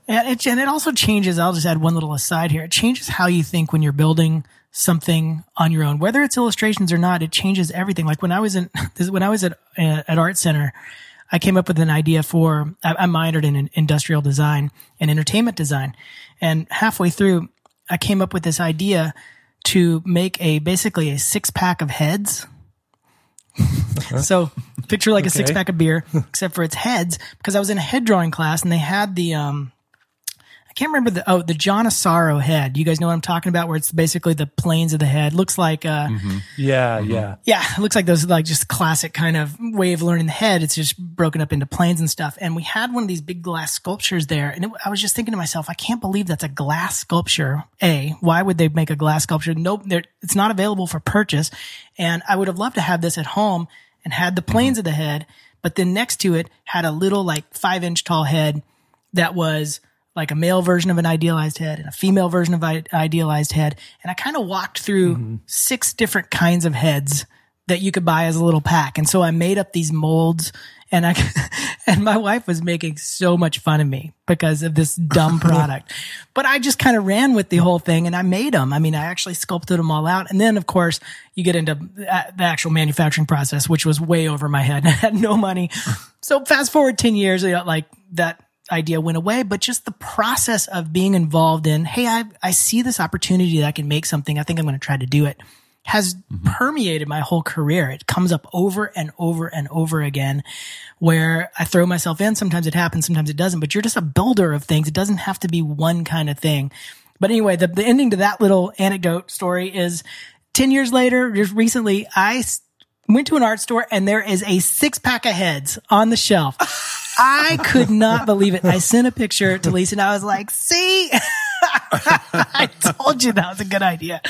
And it, and it also changes i'll just add one little aside here. It changes how you think when you're building something on your own. Whether it's illustrations or not it changes everything. Like when i was in <laughs> when i was at uh, at art center i came up with an idea for i, I minored in industrial design and entertainment design. And halfway through I came up with this idea to make a basically a six pack of heads. Uh-huh. so picture like okay. a six pack of beer, except for its heads, because I was in a head drawing class and they had the um can't remember the oh the John Asaro head. You guys know what I'm talking about, where it's basically the planes of the head. Looks like uh
mm-hmm. yeah mm-hmm. yeah
yeah. It looks like those like just classic kind of way of learning the head. It's just broken up into planes and stuff. And we had one of these big glass sculptures there, and it, I was just thinking to myself, I can't believe that's a glass sculpture. A why would they make a glass sculpture? Nope, it's not available for purchase. And I would have loved to have this at home and had the planes mm-hmm. of the head, but then next to it had a little like five inch tall head that was like a male version of an idealized head and a female version of an idealized head. And I kind of walked through mm-hmm. six different kinds of heads that you could buy as a little pack. And so I made up these molds and I, <laughs> and my wife was making so much fun of me because of this dumb <laughs> product. but I just kind of ran with the whole thing and I made them. I mean, I actually sculpted them all out. And then of course you get into the actual manufacturing process, which was way over my head. And <laughs> I had no money. so fast forward 10 years, you know, like that idea went away, but just the process of being involved in, Hey, I, I see this opportunity that I can make something. I think I'm going to try to do it has mm-hmm. permeated my whole career. It comes up over and over and over again where I throw myself in. Sometimes it happens, sometimes it doesn't, but you're just a builder of things. It doesn't have to be one kind of thing. But anyway, the, the ending to that little anecdote story is 10 years later, just recently, I went to an art store and there is a six pack of heads on the shelf. <laughs> I could not believe it. I sent a picture to Lisa and I was like, see, <laughs> I told you that was a good idea.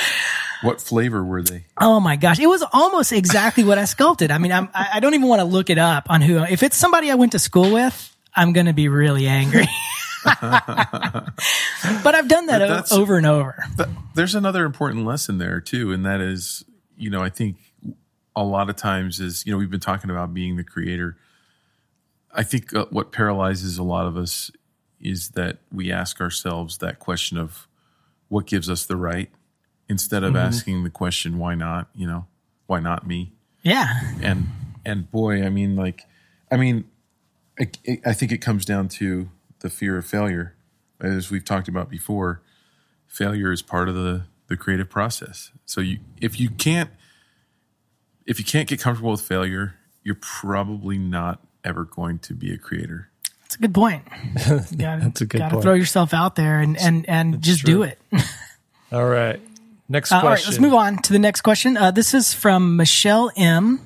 What flavor were they?
Oh my gosh. It was almost exactly what I sculpted. I mean, I'm, I don't even want to look it up on who, if it's somebody I went to school with, I'm going to be really angry. <laughs> but I've done that o- over and over.
there's another important lesson there too. And that is, you know, I think a lot of times is, you know, we've been talking about being the creator. I think uh, what paralyzes a lot of us is that we ask ourselves that question of what gives us the right instead of mm-hmm. asking the question why not? You know why not me?
Yeah.
And and boy i mean like i mean I, I think it comes down to the fear of failure. As we've talked about before failure is part of the the creative process. So you if you can't if you can't get comfortable with failure you're probably not ever going to be a creator
that's a good point.
You <laughs> gotta, That's a good gotta
point. throw yourself out there and and and just true. do it. <laughs>
All right. Next question. Uh, all right,
let's move on to the next question. Uh, this is from Michelle M.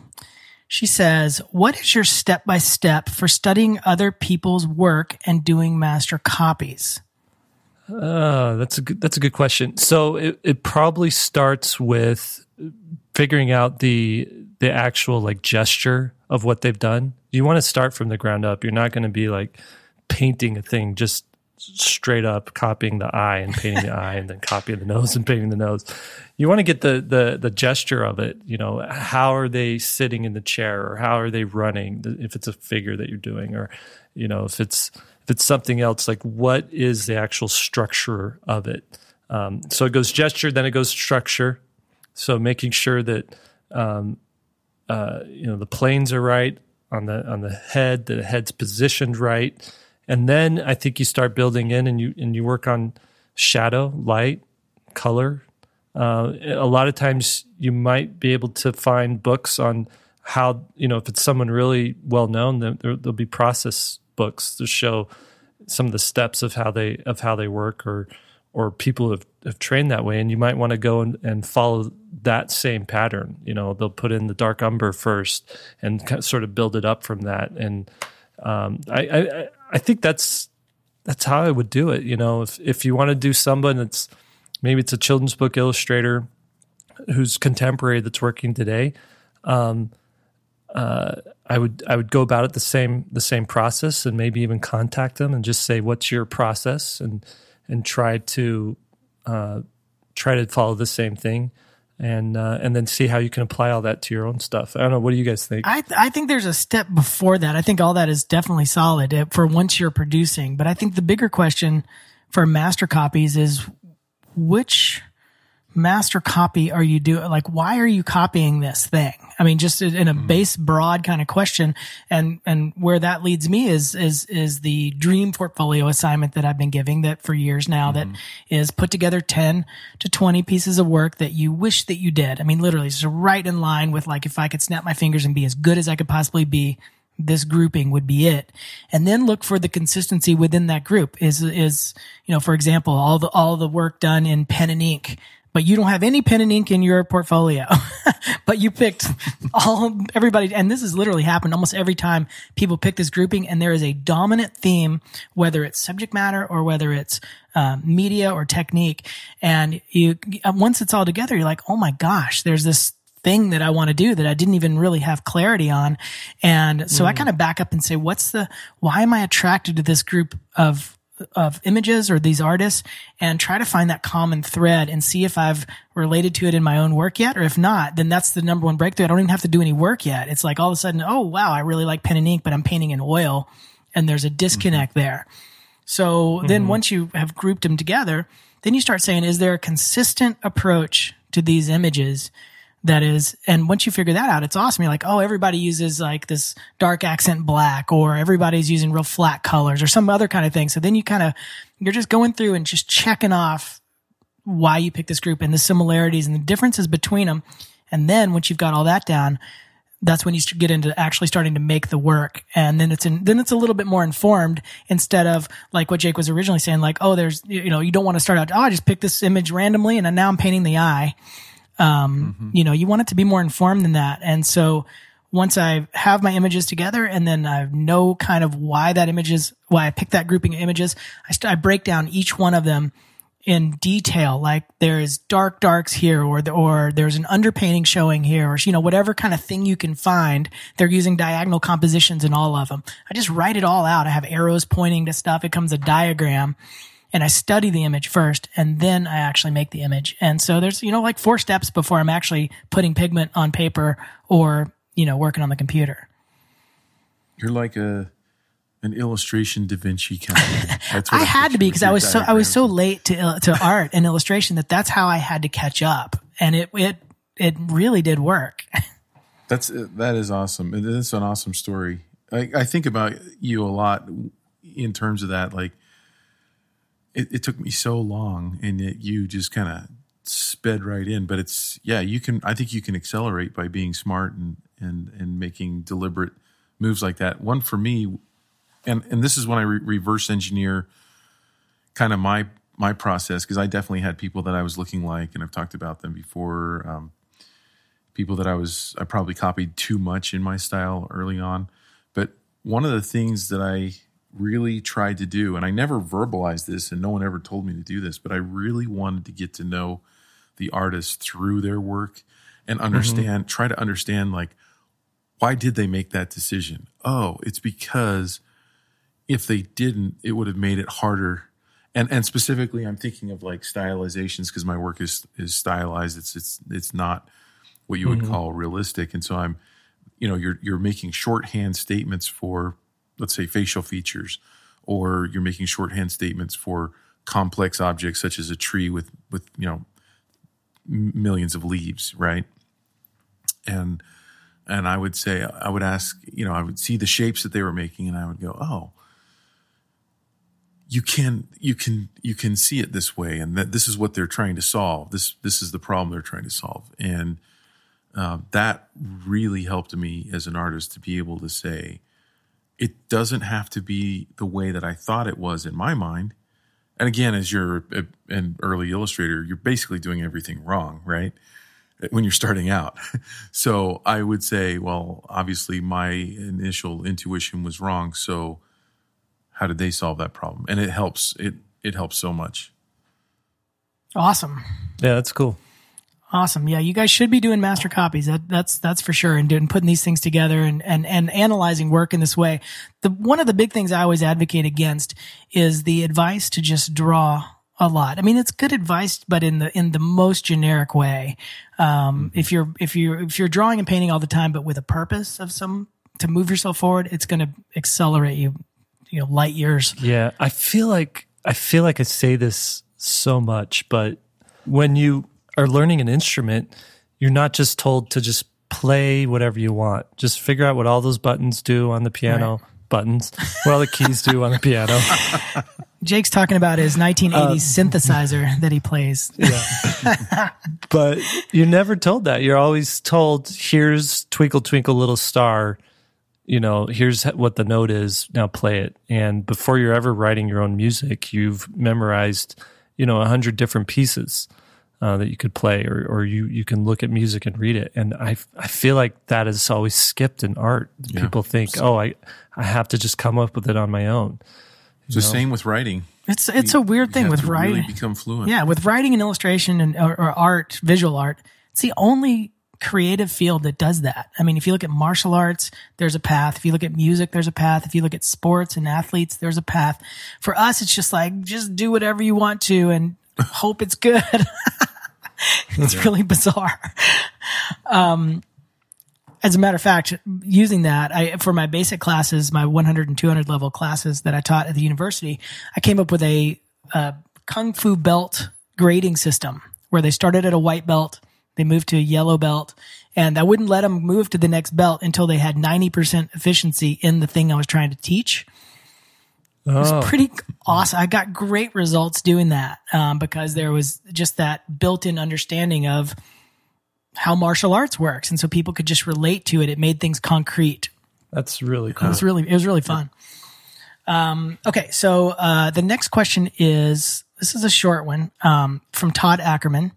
She says, "What is your step by step for studying other people's work and doing master copies?"
Uh, that's a good, that's a good question. So it, it probably starts with figuring out the the actual like gesture of what they've done. You want to start from the ground up. You're not going to be like painting a thing just straight up copying the eye and painting the eye and then copying the nose and painting the nose. You want to get the the the gesture of it. You know, how are they sitting in the chair or how are they running? If it's a figure that you're doing, or you know, if it's if it's something else, like what is the actual structure of it? Um, so it goes gesture, then it goes structure. So making sure that um, uh, you know the planes are right on the on the head, the head's positioned right and then I think you start building in and you and you work on shadow, light, color. Uh, a lot of times you might be able to find books on how you know if it's someone really well known, there, there'll be process books to show some of the steps of how they of how they work or or people have, have trained that way and you might want to go and, and follow that same pattern. You know they'll put in the dark umber first and sort of build it up from that. And um, I, I I think that's that's how I would do it. You know, if if you want to do someone that's maybe it's a children's book illustrator who's contemporary that's working today, um, uh, I would I would go about it the same the same process and maybe even contact them and just say what's your process? And and try to uh, try to follow the same thing and uh, and then see how you can apply all that to your own stuff. I don't know. What do you guys think?
I I think there's a step before that. I think all that is definitely solid eh, for once you're producing. But I think the bigger question for master copies is which master copy are you doing? Like, why are you copying this thing? I mean, just in a mm-hmm. base, broad kind of question. And, and where that leads me is, is, is the dream portfolio assignment that I've been giving that for years now mm-hmm. that is put together 10 to 20 pieces of work that you wish that you did. I mean, literally just right in line with like, if I could snap my fingers and be as good as I could possibly be, this grouping would be it. And then look for the consistency within that group is, is, you know, for example, all the, all the work done in pen and ink but you don't have any pen and ink in your portfolio, <laughs> but you picked all everybody. And this has literally happened almost every time people pick this grouping and there is a dominant theme, whether it's subject matter or whether it's uh, media or technique. And you, once it's all together, you're like, Oh my gosh, there's this thing that I want to do that I didn't even really have clarity on. And so mm. I kind of back up and say, what's the, why am I attracted to this group of of images or these artists and try to find that common thread and see if I've related to it in my own work yet. Or if not, then that's the number one breakthrough. I don't even have to do any work yet. It's like all of a sudden, oh wow, I really like pen and ink, but I'm painting in oil and there's a disconnect mm-hmm. there. So mm-hmm. then once you have grouped them together, then you start saying, is there a consistent approach to these images? That is. And once you figure that out it's awesome. You're like oh everybody uses like this dark accent black or everybody's using real flat colors or some other kind of thing. So then you kind of you're just going through and just checking off why you pick this group and the similarities and the differences between them and then once you've got all that down that's when you get into actually starting to make the work. And then it's in, then it's a little bit more informed instead of like what Jake was originally saying like oh there's you know you don't want to start out oh I just picked this image randomly and now I'm painting the eye um, mm-hmm. You know, you want it to be more informed than that. And so once I have my images together and then I know kind of why that image is, why I picked that grouping of images, I, st- I break down each one of them in detail. Like there's dark darks here or, the, or there's an underpainting showing here or, you know, whatever kind of thing you can find. They're using diagonal compositions in all of them. I just write it all out. I have arrows pointing to stuff. It comes a diagram and I study the image first and then I actually make the image. And so there's, you know, like four steps before I'm actually putting pigment on paper or, you know, working on the computer.
You're like a, an illustration Da Vinci kind
of. <laughs> I had to be because I was so I was so late to uh, to art and illustration that that's how I had to catch up, and it it it really did work. <laughs>
That's uh, that is awesome. It's an awesome story. I, I think about you a lot in terms of that. Like it, it took me so long and it, you just kind of sped right in but it's yeah you can i think you can accelerate by being smart and and and making deliberate moves like that. One for me and and this is when i re- reverse engineer kind of my my process because i definitely had people that i was looking like and i've talked about them before um, people that i was i probably copied too much in my style early on. But one of the things that i really tried to do, and I never verbalized this, and no one ever told me to do this, but I really wanted to get to know the artist through their work and mm-hmm. understand, mm-hmm. try to understand, like, why did they make that decision? Oh, it's because if they didn't, it would have made it harder. And and specifically, I'm thinking of like stylizations because my work is is stylized. It's it's it's not what you would mm-hmm. call realistic, and so I'm, you know, you're you're making shorthand statements for let's say facial features, or you're making shorthand statements for complex objects such as a tree with with you know millions of leaves, right? And and I would say I would ask, you know, I would see the shapes that they were making, and I would go, oh, you can you can you can see it this way, and that this is what they're trying to solve. This this is the problem they're trying to solve, and uh, that really helped me as an artist to be able to say, it doesn't have to be the way that I thought it was in my mind. And again, as you're a, an early illustrator, you're basically doing everything wrong, right? When you're starting out. <laughs> so I would say, well, obviously my initial intuition was wrong. So how did they solve that problem? And it helps. It, it helps so much.
Awesome.
Yeah, that's cool.
Awesome. Yeah, you guys should be doing master copies. That, that's that's for sure, and doing putting these things together and and and analyzing work in this way. The one of the big things I always advocate against is the advice to just draw a lot. I mean, it's good advice, but in the in the most generic way. Um, if you're if you're if you're drawing and painting all the time, but with a purpose of some to move yourself forward, it's going to accelerate you, you know, light years.
Yeah, I feel like I feel like I say this so much, but when you are learning an instrument, you're not just told to just play whatever you want. Just figure out what all those buttons do on the piano. Right. Buttons, what all the keys do on the piano. <laughs>
Jake's talking about his 1980s um, synthesizer that he plays. <laughs>
Yeah. but you're never told that. You're always told, here's Twinkle Twinkle Little Star. You know, here's what the note is. Now play it. And before you're ever writing your own music, you've memorized, you know, a hundred different pieces uh, that you could play, or or you you can look at music and read it. And I I feel like that is always skipped in art. Yeah. People think, oh, I I have to just come up with it on my own.
It's the same with writing.
It's it's you, a weird thing with writing.
Really become fluent.
Yeah, with writing and illustration and or, or art, visual art. It's the only creative field that does that. I mean, if you look at martial arts, there's a path. If you look at music, there's a path. If you look at sports and athletes, there's a path. For us, it's just like, just do whatever you want to and hope it's good. <laughs> it's really bizarre. Um, as a matter of fact, using that, I, for my basic classes, my 100 and 200 level classes that I taught at the university, I came up with a, a kung fu belt grading system where they started at a white belt, they moved to a yellow belt, and I wouldn't let them move to the next belt until they had 90% efficiency in the thing I was trying to teach. It was pretty awesome. I got great results doing that um, because there was just that built-in understanding of how martial arts works, and so people could just relate to it. It made things concrete.
That's really cool.
It was really it was really fun. Um, okay, so uh, the next question is this is a short one um, from Todd Ackerman.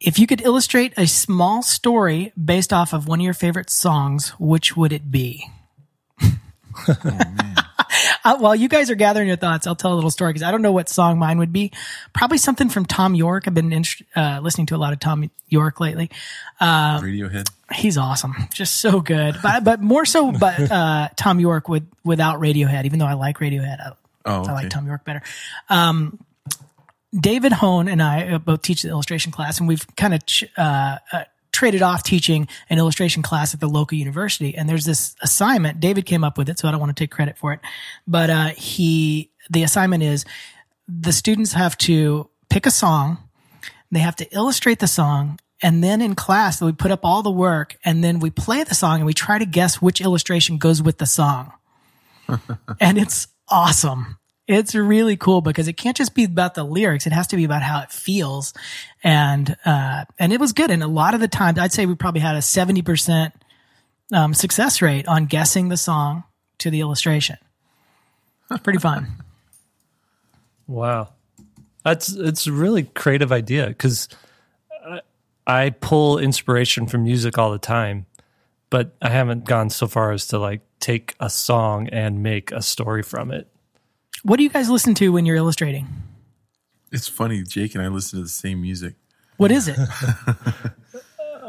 If you could illustrate a small story based off of one of your favorite songs, which would it be? <laughs> Uh, while you guys are gathering your thoughts, I'll tell a little story because I don't know what song mine would be. Probably something from Thom Yorke. I've been uh, listening to a lot of Thom Yorke lately.
Radiohead.
He's awesome, just so good. But but more so, but uh, Thom Yorke with without Radiohead. Even though I like Radiohead, I,
Oh,
I like Thom Yorke better. Um, David Hohn and I uh, both teach the illustration class, and we've kind of ch- uh, uh, traded off teaching an illustration class at the local university. And there's this assignment. David came up with it, so I don't want to take credit for it. But uh, he, the assignment is the students have to pick a song, they have to illustrate the song. And then in class, we put up all the work and then we play the song and we try to guess which illustration goes with the song. <laughs> and it's awesome. It's really cool because it can't just be about the lyrics. It has to be about how it feels. And, uh, and it was good. And a lot of the times, I'd say we probably had a 70%, um, success rate on guessing the song to the illustration. Pretty fun. <laughs>
Wow, that's it's a really creative idea because I, I pull inspiration from music all the time, but I haven't gone so far as to like take a song and make a story from it.
What do you guys listen to when you're illustrating?
It's funny. Jake and I listen to the same music.
What is it? <laughs>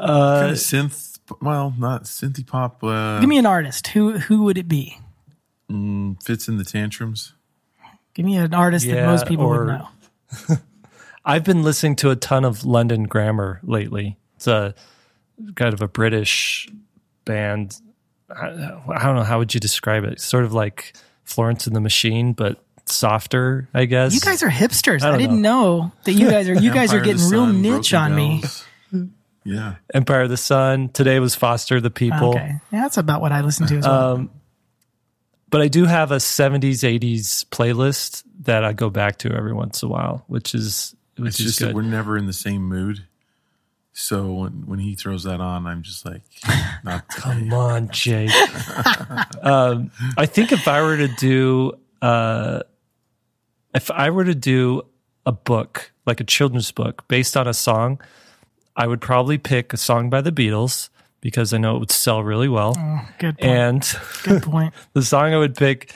kind of synth. Well, not synthy pop. Uh,
Give me an artist. Who who would it be?
fits in the tantrums.
Give me an artist that most people
or-
would know. <laughs>
I've been listening to a ton of London Grammar lately. It's a kind of a British band. I, I don't know how would you describe it. Sort of like Florence and the Machine, but softer, I guess.
You guys are hipsters. I,
don't
didn't know. that you guys are. You guys are
Empire of the
getting real
Sun,
niche
Broken
on me.
Yeah.
Empire of the Sun. Today was Foster the People.
Okay, yeah, that's about what I listen to as well.
Um, but I do have a 70s, 80s playlist that I go back to every once in a while, which is which
It's
is
just that we're never in the same mood. So when, when he throws that on, I'm just like, <laughs> not. <laughs>
Come on, Jake. <laughs> um, I think if I were to do, uh, if I were to do a book, like a children's book based on a song, I would probably pick a song by the Beatles because I know it would sell really well.
Good point.
And
Good point.
the song I would pick,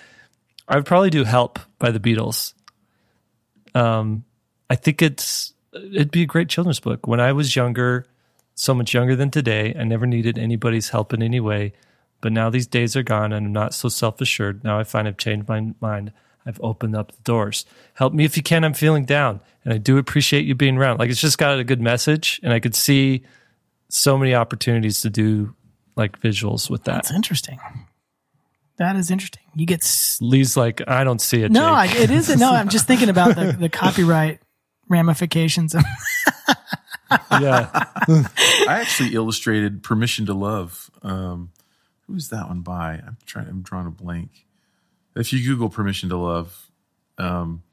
I would probably do "Help" by the Beatles. Um, I think it's it'd be a great children's book. When I was younger, so much younger than today, I never needed anybody's help in any way. But now these days are gone, and I'm not so self assured. Now I find I've changed my mind. I've opened up the doors. Help me if you can. I'm feeling down, and I do appreciate you being around. Like it's just got a good message, and I could see so many opportunities to do like visuals with that.
That's interesting. That is interesting. You get s-
Lee's like, I don't see it.
no. I, it isn't. No, I'm just thinking about the, the <laughs> copyright ramifications. Of, <laughs>
yeah.
I actually illustrated "Permission to Love." Um, who's that one by? I'm trying. I'm drawing a blank. If you Google "Permission to Love," um,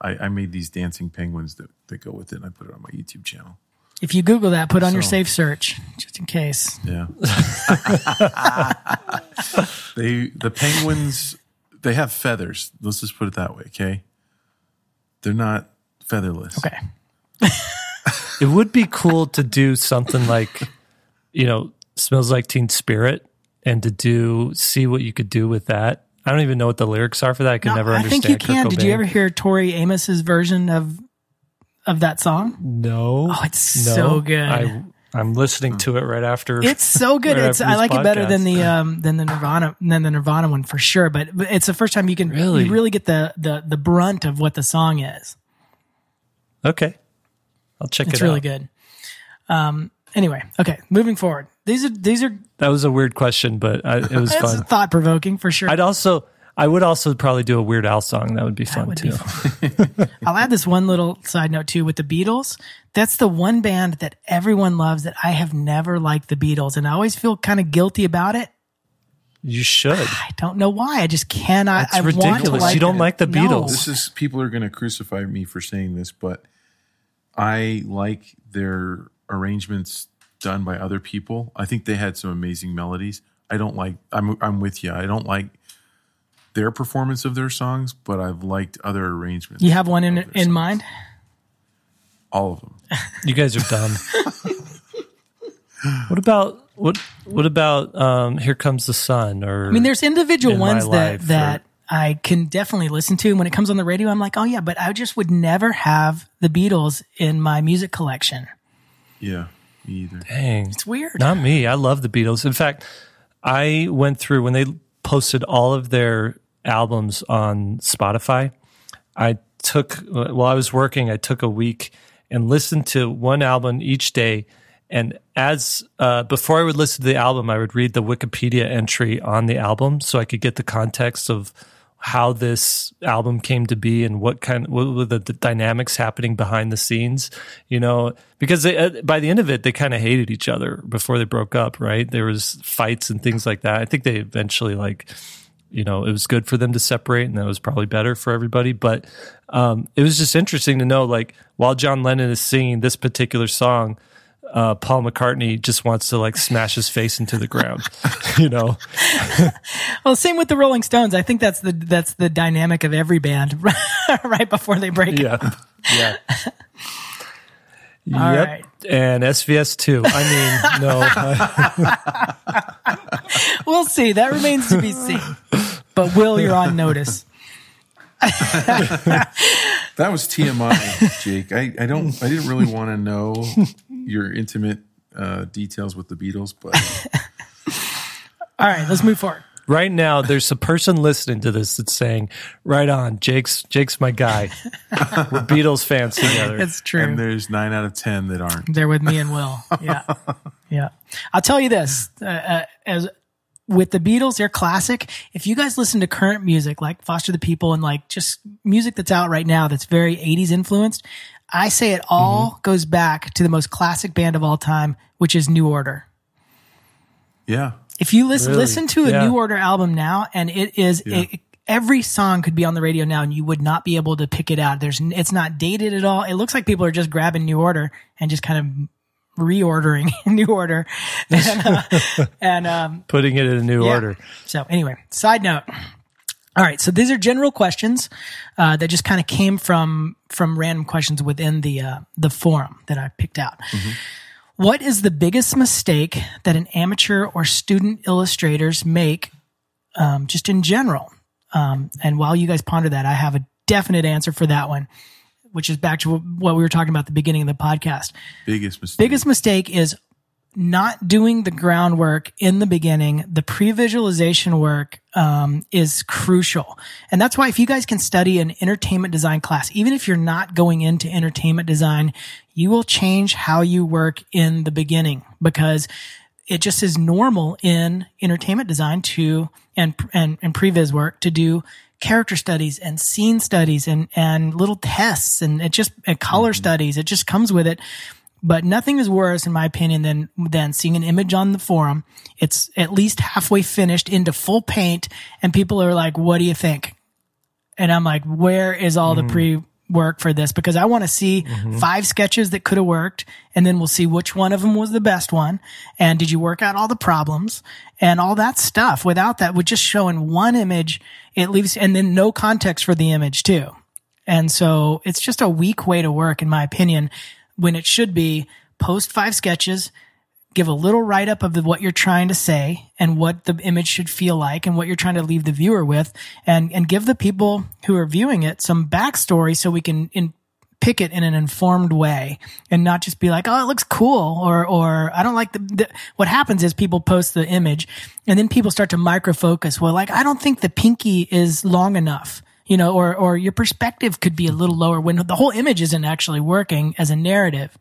I, I made these dancing penguins that, that go with it, and I put it on my YouTube channel.
if you Google that, put on your safe search just in case.
Yeah. <laughs> they the penguins they have feathers. Let's just put it that way, okay? They're not featherless.
Okay. <laughs>
It would be cool to do something like, you know, smells like Teen Spirit and to do, see what you could do with that. I don't even know what the lyrics are for that. I can
No,
never
I
understand.
think you
Kurt
can. Did you ever hear Tori Amos's version of of that song?
No.
Oh, it's
No.
so good.
I, I'm listening to it right after.
It's so <laughs> good.
right
it's I
this
like it better than the um than the Nirvana than the Nirvana one for sure. But, but it's the first time you can
Really?
you really get the the the brunt of what the song is.
Okay, I'll check
It's
it
really
out.
good. Um. Anyway, okay. Moving forward, these are these are
That was a weird question, but I, it was <laughs> fun.
thought provoking for sure.
I'd also, I would also probably do a Weird Al song. That would be fun
would be
too. <laughs>
I'll add this one little side note too with the Beatles. That's the one band that everyone loves that I have never liked the Beatles, and I always feel kind of guilty about it.
You should.
I don't know why. I just cannot.
That's
I want to
ridiculous.
like
You don't
them.
like the
No.
Beatles.
This is people are going to crucify me for saying this, but I like their arrangements done by other people. I think they had some amazing melodies. I don't like. I'm I'm with you. I don't like their performance of their songs, but I've liked other arrangements.
You have one in in
songs.
mind?
All of them. <laughs>
You guys are dumb. <laughs> what about what? What about um, "Here Comes the Sun"? Or
I mean, there's individual
In
ones that
Life, or-
that I can definitely listen to. When it comes on the radio, I'm like, oh yeah, but I just would never have the Beatles in my music collection.
Yeah, me either.
dang,
It's weird.
Not me. I love the Beatles. In fact, I went through when they posted all of their albums on Spotify. I took while I was working, I took a week and listened to one album each day. And as uh, before I would listen to the album, I would read the Wikipedia entry on the album so I could get the context of how this album came to be and what kind what were the, the dynamics happening behind the scenes you know because they, uh, by the end of it they kind of hated each other before they broke up right? There was fights and things like that. I think they eventually like you know it was good for them to separate and that was probably better for everybody. But um, it was just interesting to know like while john lennon is singing this particular song uh, Paul McCartney just wants to like smash his face into the ground, <laughs> you know. <laughs>
Well, same with the Rolling Stones. I think that's the that's the dynamic of every band <laughs> right before they break up.
Yeah. Yeah. Yep.
right.
And SVS too. I mean, no.
We'll see. That remains to be seen. But Will, you're on notice. <laughs>
That was TMI, Jake. I, I don't. I didn't really want to know your intimate uh, details with the Beatles, but <laughs>
All right, let's move forward.
right now, there's a person listening to this that's saying, "Right on, Jake's Jake's my guy. We're Beatles fans together."
It's true.
and there's nine out of ten that aren't.
They're with me and Will. Yeah, <laughs> yeah. I'll tell you this: uh, uh, as with the Beatles, they're classic. If you guys listen to current music, like Foster the People, and like just music that's out right now, that's very '80s influenced, I say it all mm-hmm. goes back to the most classic band of all time, which is New Order.
Yeah,
If you listen
Really?
listen to a
Yeah.
New Order album now, and it is
Yeah.
it, every song could be on the radio now, and you would not be able to pick it out. There's it's not dated at all. It looks like people are just grabbing New Order and just kind of reordering <laughs> New Order, <laughs> and, uh, and um,
Putting it in a new
yeah.
order.
So anyway, side note. All right, so these are general questions uh, that just kind of came from from random questions within the uh, the forum that I picked out. What is the biggest mistake that an amateur or student illustrators make, um, just in general? Um, and while you guys ponder that, I have a definite answer for that one, which is back to what we were talking about at the beginning of the podcast
biggest mistake.
biggest mistake is not doing the groundwork in the beginning. The pre-visualization work um, is crucial, and that's why if you guys can study an entertainment design class, even if you're not going into entertainment design, you will change how you work in the beginning because it just is normal in entertainment design to and and, and previs work to do character studies and scene studies and and little tests and it just and color mm-hmm. studies. It just comes with it. But nothing is worse in my opinion than than seeing an image on the forum. It's at least halfway finished into full paint and people are like what do you think? And i'm like where is all the mm-hmm. pre work for this because i want to see mm-hmm. five sketches that could have worked and then we'll see which one of them was the best one. And did you work out all the problems and all that stuff? Without that with just showing one image it leaves and then no context for the image too. And so it's just a weak way to work, in my opinion, when it should be post five sketches, give a little write up of the, what you're trying to say and what the image should feel like and what you're trying to leave the viewer with and, and give the people who are viewing it some backstory so we can in, pick it in an informed way and not just be like, oh, it looks cool or, or I don't like the, the, what happens is people post the image and then people start to micro focus. Well, like, I don't think the pinky is long enough, you know, or, or your perspective could be a little lower when the whole image isn't actually working as a narrative.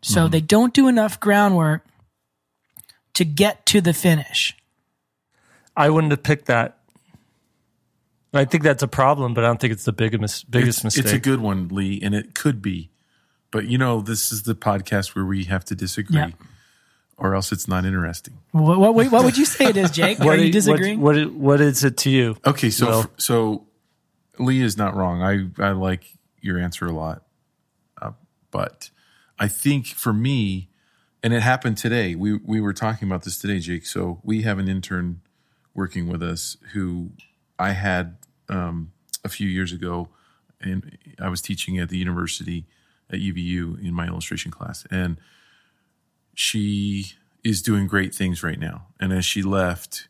So mm-hmm. they don't do enough groundwork to get to the finish.
I wouldn't have picked that I think that's a problem, but I don't think it's the biggest biggest
it's,
mistake.
It's a good one, Lee, and it could be. But you know, this is the podcast where we have to disagree, yeah. or else it's not interesting.
What, what, what, would you say it is, Jake? <laughs> Are you disagreeing?
What, what, what is it to you?
Okay, so Will? so Lee is not wrong. I I like your answer a lot, uh, but I think for me, and it happened today. We we were talking about this today, Jake. So we have an intern working with us who I had um, a few years ago, and I was teaching at the university at UVU in my illustration class, and she is doing great things right now. And as she left,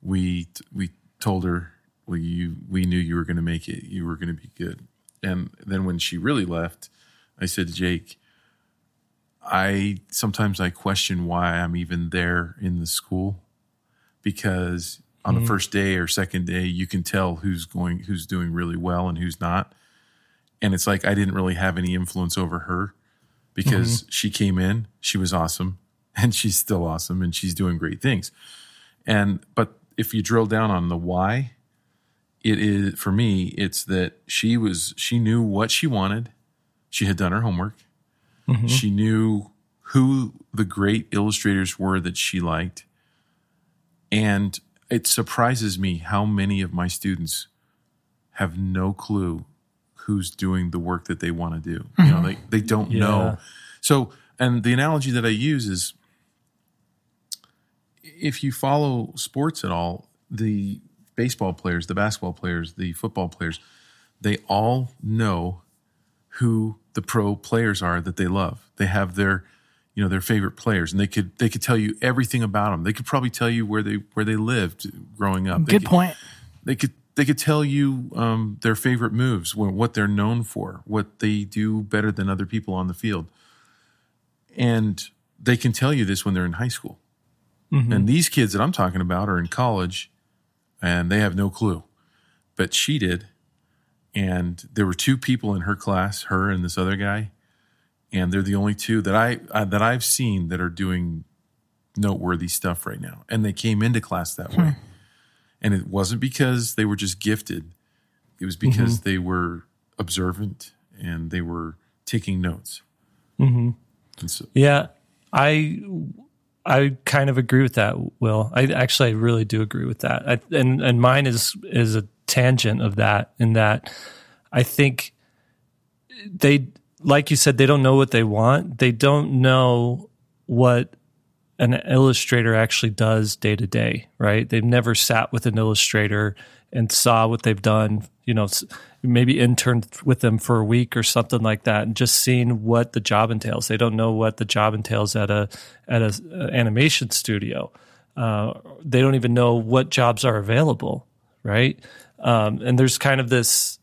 we we told her, "Well, you we knew you were going to make it. You were going to be good." And then when she really left, I said to Jake, "I sometimes I question why I'm even there in the school because on mm-hmm. the first day or second day, you can tell who's going, who's doing really well and who's not. And it's like I didn't really have any influence over her because mm-hmm. she came in, she was awesome, <laughs> and she's still awesome, and she's doing great things. And but if you drill down on the why, it is for me, it's that she was she knew what she wanted. She had done her homework. Mm-hmm. She knew who the great illustrators were that she liked. And it surprises me how many of my students have no clue who's doing the work that they want to do. Mm-hmm. You know, they, they don't yeah. know. So, and the analogy that I use is if you follow sports at all, the baseball players, the basketball players, the football players, they all know who the pro players are that they love. They have their you know their favorite players and they could they could tell you everything about them they could probably tell you where they where they lived growing up.
Good
could,
point.
They could they could tell you um, their favorite moves what they're known for what they do better than other people on the field. And they can tell you this when they're in high school. Mm-hmm. and these kids that i'm talking about are in college and they have no clue. But she did and there were two people in her class her and this other guy and they're the only two that I, I that I've seen that are doing noteworthy stuff right now. And they came into class that way, hmm. and it wasn't because they were just gifted; it was because mm-hmm. they were observant and they were taking notes.
Mm-hmm. So, yeah, I I kind of agree with that, Will. I actually I really do agree with that. I, and and mine is is a tangent of that in that I think they like you said, they don't know what they want. They don't know what an illustrator actually does day to day, right? They've never sat with an illustrator and saw what they've done, you know, maybe interned with them for a week or something like that and just seeing what the job entails. They don't know what the job entails at a at a, a animation studio. Uh, they don't even know what jobs are available, right? Um, and there's kind of this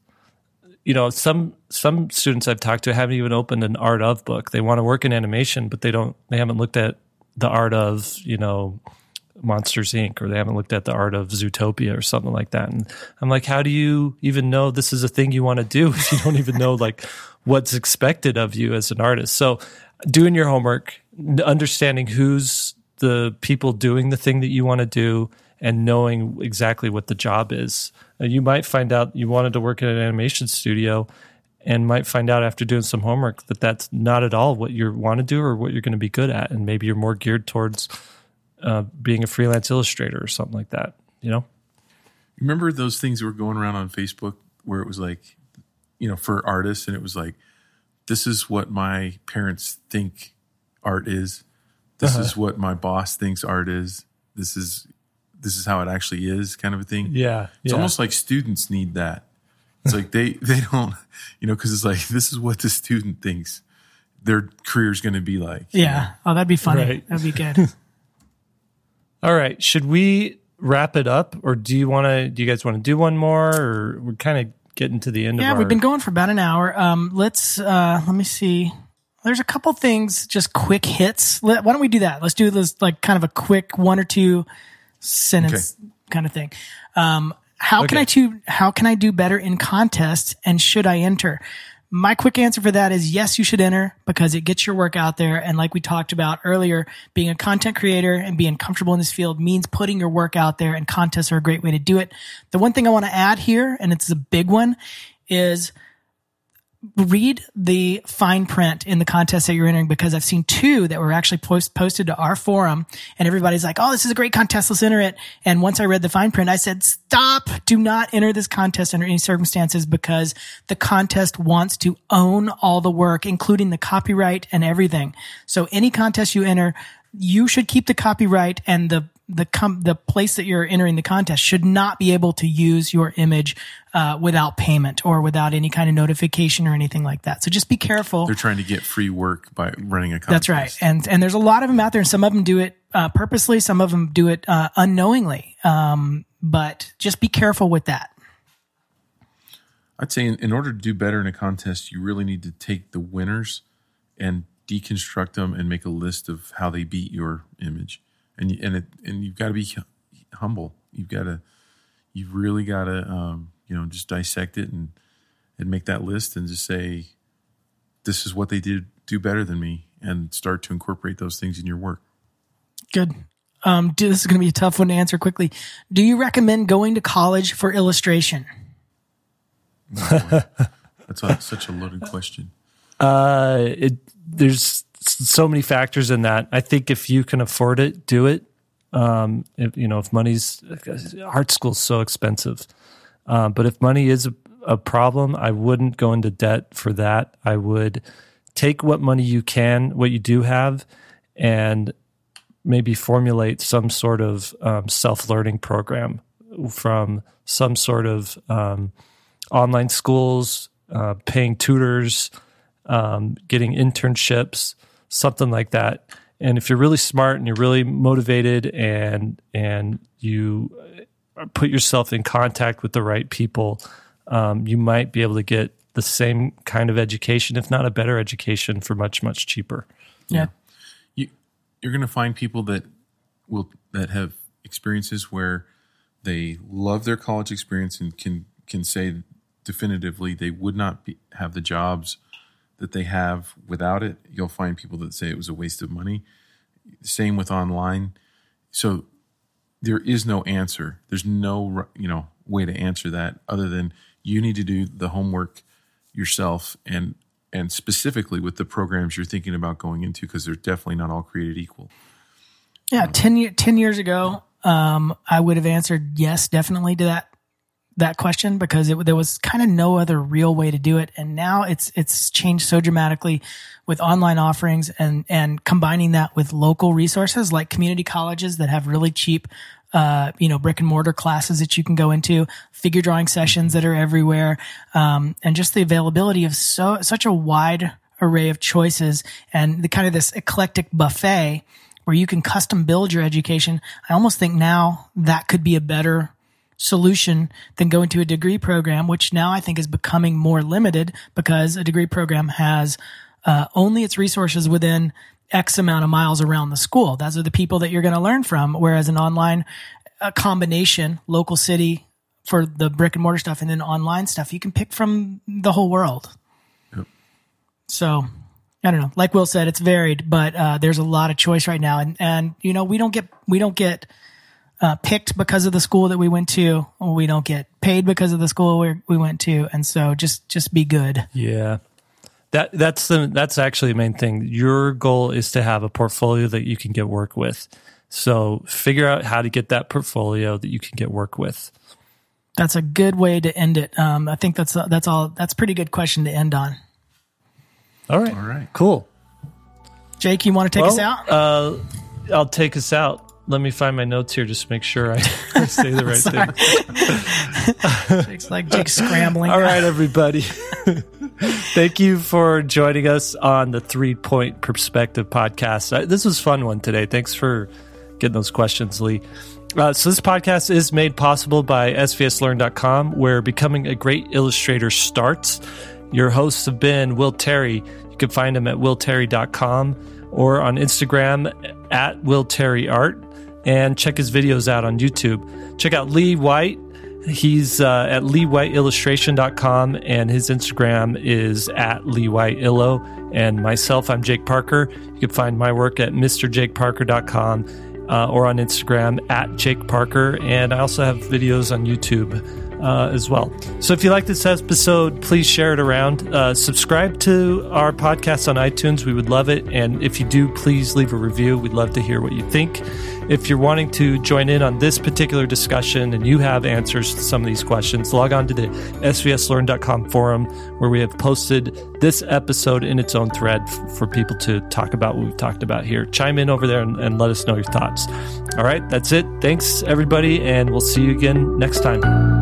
you know some some students I've talked to haven't even opened an art of book. They want to work in animation, but they don't. They haven't looked at the art of you know Monsters Inc. or they haven't looked at the art of Zootopia or something like that. And I'm like, how do you even know this is a thing you want to do <laughs> if you don't even know like what's expected of you as an artist? So doing your homework, understanding who's the people doing the thing that you want to do, and knowing exactly what the job is uh, you might find out you wanted to work at an animation studio and might find out after doing some homework that that's not at all what you want to do or what you're going to be good at and maybe you're more geared towards uh, being a freelance illustrator or something like that you know
remember those things that were going around on facebook where it was like you know for artists and it was like this is what my parents think art is this uh-huh. is what my boss thinks art is this is this is how it actually is kind of a thing.
Yeah.
It's
yeah.
almost like students need that. It's like they, <laughs> they don't, you know, cause it's like, this is what the student thinks their career is going to be like.
Yeah. Know? Oh, that'd be funny. Right. That'd be good. <laughs>
All right. Should we wrap it up or do you want to, do you guys want to do one more or we're kind of getting to the end
Yeah,
of our.
we've been going for about an hour. Um, let's uh, let me see. There's a couple things, just quick hits. Let, why don't we do that? Let's do this like kind of a quick one or two sentence kind of thing. Um, how can I do? How can I do better in contests? And should I enter? My quick answer for that is yes, you should enter because it gets your work out there. And like we talked about earlier, being a content creator and being comfortable in this field means putting your work out there and contests are a great way to do it. The one thing I want to add here, and it's a big one, is read the fine print in the contest that you're entering because I've seen two that were actually post- posted to our forum and everybody's like, Oh, this is a great contest. Let's enter it. And once I read the fine print, I said, stop, do not enter this contest under any circumstances because the contest wants to own all the work, including the copyright and everything. So any contest you enter, you should keep the copyright and the the com- the place that you're entering the contest should not be able to use your image uh, without payment or without any kind of notification or anything like that. So just be careful.
They're trying to get free work by running a contest.
That's right. And and there's a lot of them out there, and some of them do it uh, purposely, some of them do it uh, unknowingly. Um, but just be careful with that.
I'd say in, in order to do better in a contest, you really need to take the winners and deconstruct them and make a list of how they beat your image. And you, and it, and you've got to be humble. You've got to you've really got to um, you know just dissect it and and make that list and just say this is what they did do better than me and start to incorporate those things in your work.
Good. Um, do- this is going to be a tough one to answer quickly. Do you recommend going to college for illustration?
That's a, such a loaded question.
Uh, it there's so many factors in that. I think if you can afford it, do it. Um, if you know if money's art school's so expensive, uh, but if money is a, a problem, I wouldn't go into debt for that. I would take what money you can, what you do have, and maybe formulate some sort of um, self learning program from some sort of um, online schools, uh, paying tutors, um, getting internships, something like that. And if you're really smart and you're really motivated and and you uh, put yourself in contact with the right people, um, you might be able to get the same kind of education, if not a better education, for much much cheaper.
Yeah.
you you're going to find people that will that have experiences where they love their college experience and can can say definitively they would not be, have the jobs that they have without it. You'll find people that say it was a waste of money. Same with online. So there is no answer. There's no you know way to answer that other than you need to do the homework yourself and and specifically with the programs you're thinking about going into because they're definitely not all created equal.
Yeah, 10, year, 10 years ago, um, I would have answered yes, definitely to that that question because it, there was kind of no other real way to do it, and now it's it's changed so dramatically with online offerings and and combining that with local resources like community colleges that have really cheap. Uh, you know, brick and mortar classes that you can go into, figure drawing sessions that are everywhere, um, and just the availability of so such a wide array of choices and the kind of this eclectic buffet where you can custom build your education. I almost think now that could be a better solution than going to a degree program, which now I think is becoming more limited because a degree program has uh, only its resources within X amount of miles around the school. Those are the people that you're going to learn from. Whereas an online a combination, local city for the brick and mortar stuff, and then online stuff, you can pick from the whole world.
Yep.
So I don't know. Like Will said, it's varied, but uh, there's a lot of choice right now, and and you know we don't get we don't get uh, picked because of the school that we went to, we don't get paid because of the school we we went to, and so just just be good.
Yeah. That that's the that's actually the main thing. Your goal is to have a portfolio that you can get work with. So figure out how to get that portfolio that you can get work with.
That's a good way to end it. Um, I think that's that's all. That's a pretty good question to end on.
All right.
All right.
Cool.
Jake, you want to take us out?
Uh, I'll take us out. Let me find my notes here just to make sure I <laughs> say the right thing. <laughs>
Jake's like Jake's scrambling.
All right, everybody. <laughs> Thank you for joining us on the Three Point Perspective podcast. Uh, This was a fun one today. Thanks for getting those questions, Lee. Uh, so this podcast is made possible by svslearn.com, where becoming a great illustrator starts. Your hosts have been Will Terry. You can find him at willterry.com or on Instagram at willterryart and check his videos out on YouTube. Check out Lee White. He's uh, at leewhiteillustration.com and his Instagram is at leewhiteillo. And myself, I'm Jake Parker. You can find my work at mrjakeparker.com uh, or on Instagram at Jake Parker. And I also have videos on YouTube uh, as well. So if you like this episode, please share it around. Uh, subscribe to our podcast on iTunes. We would love it. And if you do, please leave a review. We'd love to hear what you think. If you're wanting to join in on this particular discussion and you have answers to some of these questions, log on to the svslearn.com forum where we have posted this episode in its own thread for people to talk about what we've talked about here. Chime in over there and, and let us know your thoughts. All right, that's it. Thanks, everybody, and we'll see you again next time.